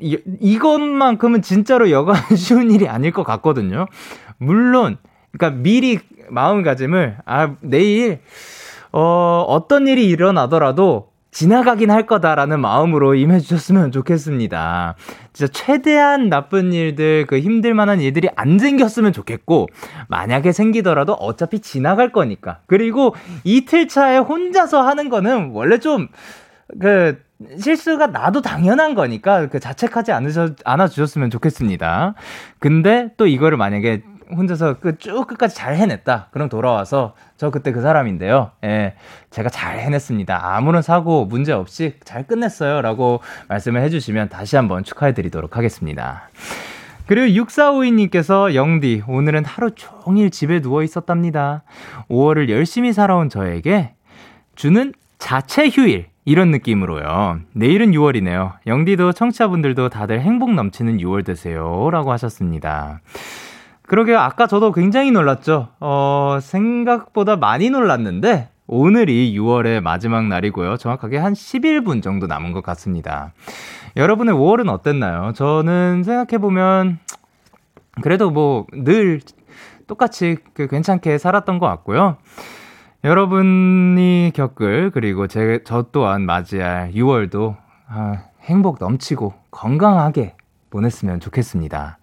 이, 이것만큼은 진짜로 여간 [laughs] 쉬운 일이 아닐 것 같거든요. 물론, 그러니까 미리 마음가짐을 아 내일 어 어떤 일이 일어나더라도 지나가긴 할 거다라는 마음으로 임해주셨으면 좋겠습니다. 진짜 최대한 나쁜 일들, 그 힘들 만한 일들이 안 생겼으면 좋겠고, 만약에 생기더라도 어차피 지나갈 거니까. 그리고 이틀 차에 혼자서 하는 거는 원래 좀, 그, 실수가 나도 당연한 거니까 그 자책하지 않으셔, 않아주셨으면 좋겠습니다. 근데 또 이거를 만약에 혼자서 그 쭉 끝까지 잘 해냈다. 그럼 돌아와서 저 그때 그 사람인데요. 예. 제가 잘 해냈습니다. 아무런 사고 문제 없이 잘 끝냈어요. 라고 말씀을 해주시면 다시 한번 축하해 드리도록 하겠습니다. 그리고 6452님께서 영디, 오늘은 하루 종일 집에 누워 있었답니다. 5월을 열심히 살아온 저에게 주는 자체 휴일. 이런 느낌으로요. 내일은 6월이네요. 영디도 청취자분들도 다들 행복 넘치는 6월 되세요. 라고 하셨습니다. 그러게요. 아까 저도 굉장히 놀랐죠. 어, 생각보다 많이 놀랐는데, 오늘이 6월의 마지막 날이고요. 정확하게 한 11분 정도 남은 것 같습니다. 여러분의 5월은 어땠나요? 저는 생각해보면, 그래도 뭐, 늘 똑같이 그 괜찮게 살았던 것 같고요. 여러분이 겪을, 그리고 제, 저 또한 맞이할 6월도 아, 행복 넘치고 건강하게 보냈으면 좋겠습니다.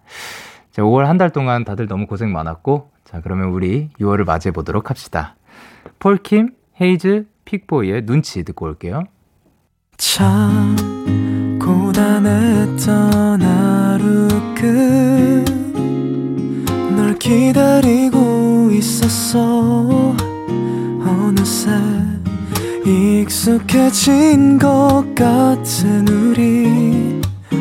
자, 5월 한 달 동안 다들 너무 고생 많았고, 자, 그러면 우리 6월을 맞이해 보도록 합시다. 폴킴, 헤이즈, 픽보이의 눈치 듣고 올게요. 참, 고단했던 하루 끝널 기다리고 있었어. 어느새 익숙해진 것 같은 우리.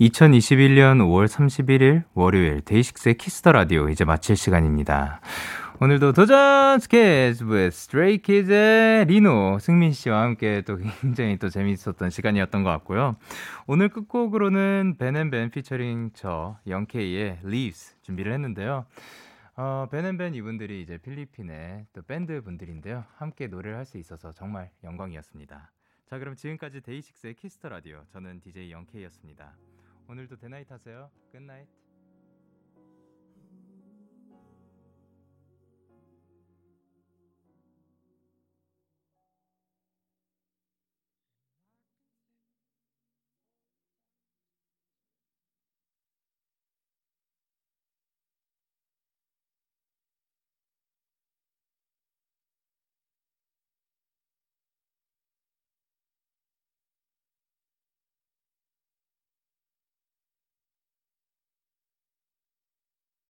2021년 5월 31일 월요일 데이식스의 키스 더 라디오 이제 마칠 시간입니다. 오늘도 도전 스케치 with 스트레이 키즈의 리노 승민 씨와 함께 또 굉장히 또 재미있었던 시간이었던 것 같고요. 오늘 끝곡으로는 Ben&Ben 피처링 저 영케이의 Leaves 준비를 했는데요. 어, Ben&Ben 이분들이 이제 필리핀의 또 밴드 분들인데요. 함께 노래를 할 수 있어서 정말 영광이었습니다. 자, 그럼 지금까지 데이식스의 키스 더 라디오 저는 DJ 영케이였습니다. 오늘도 데나잇 하세요. Good night.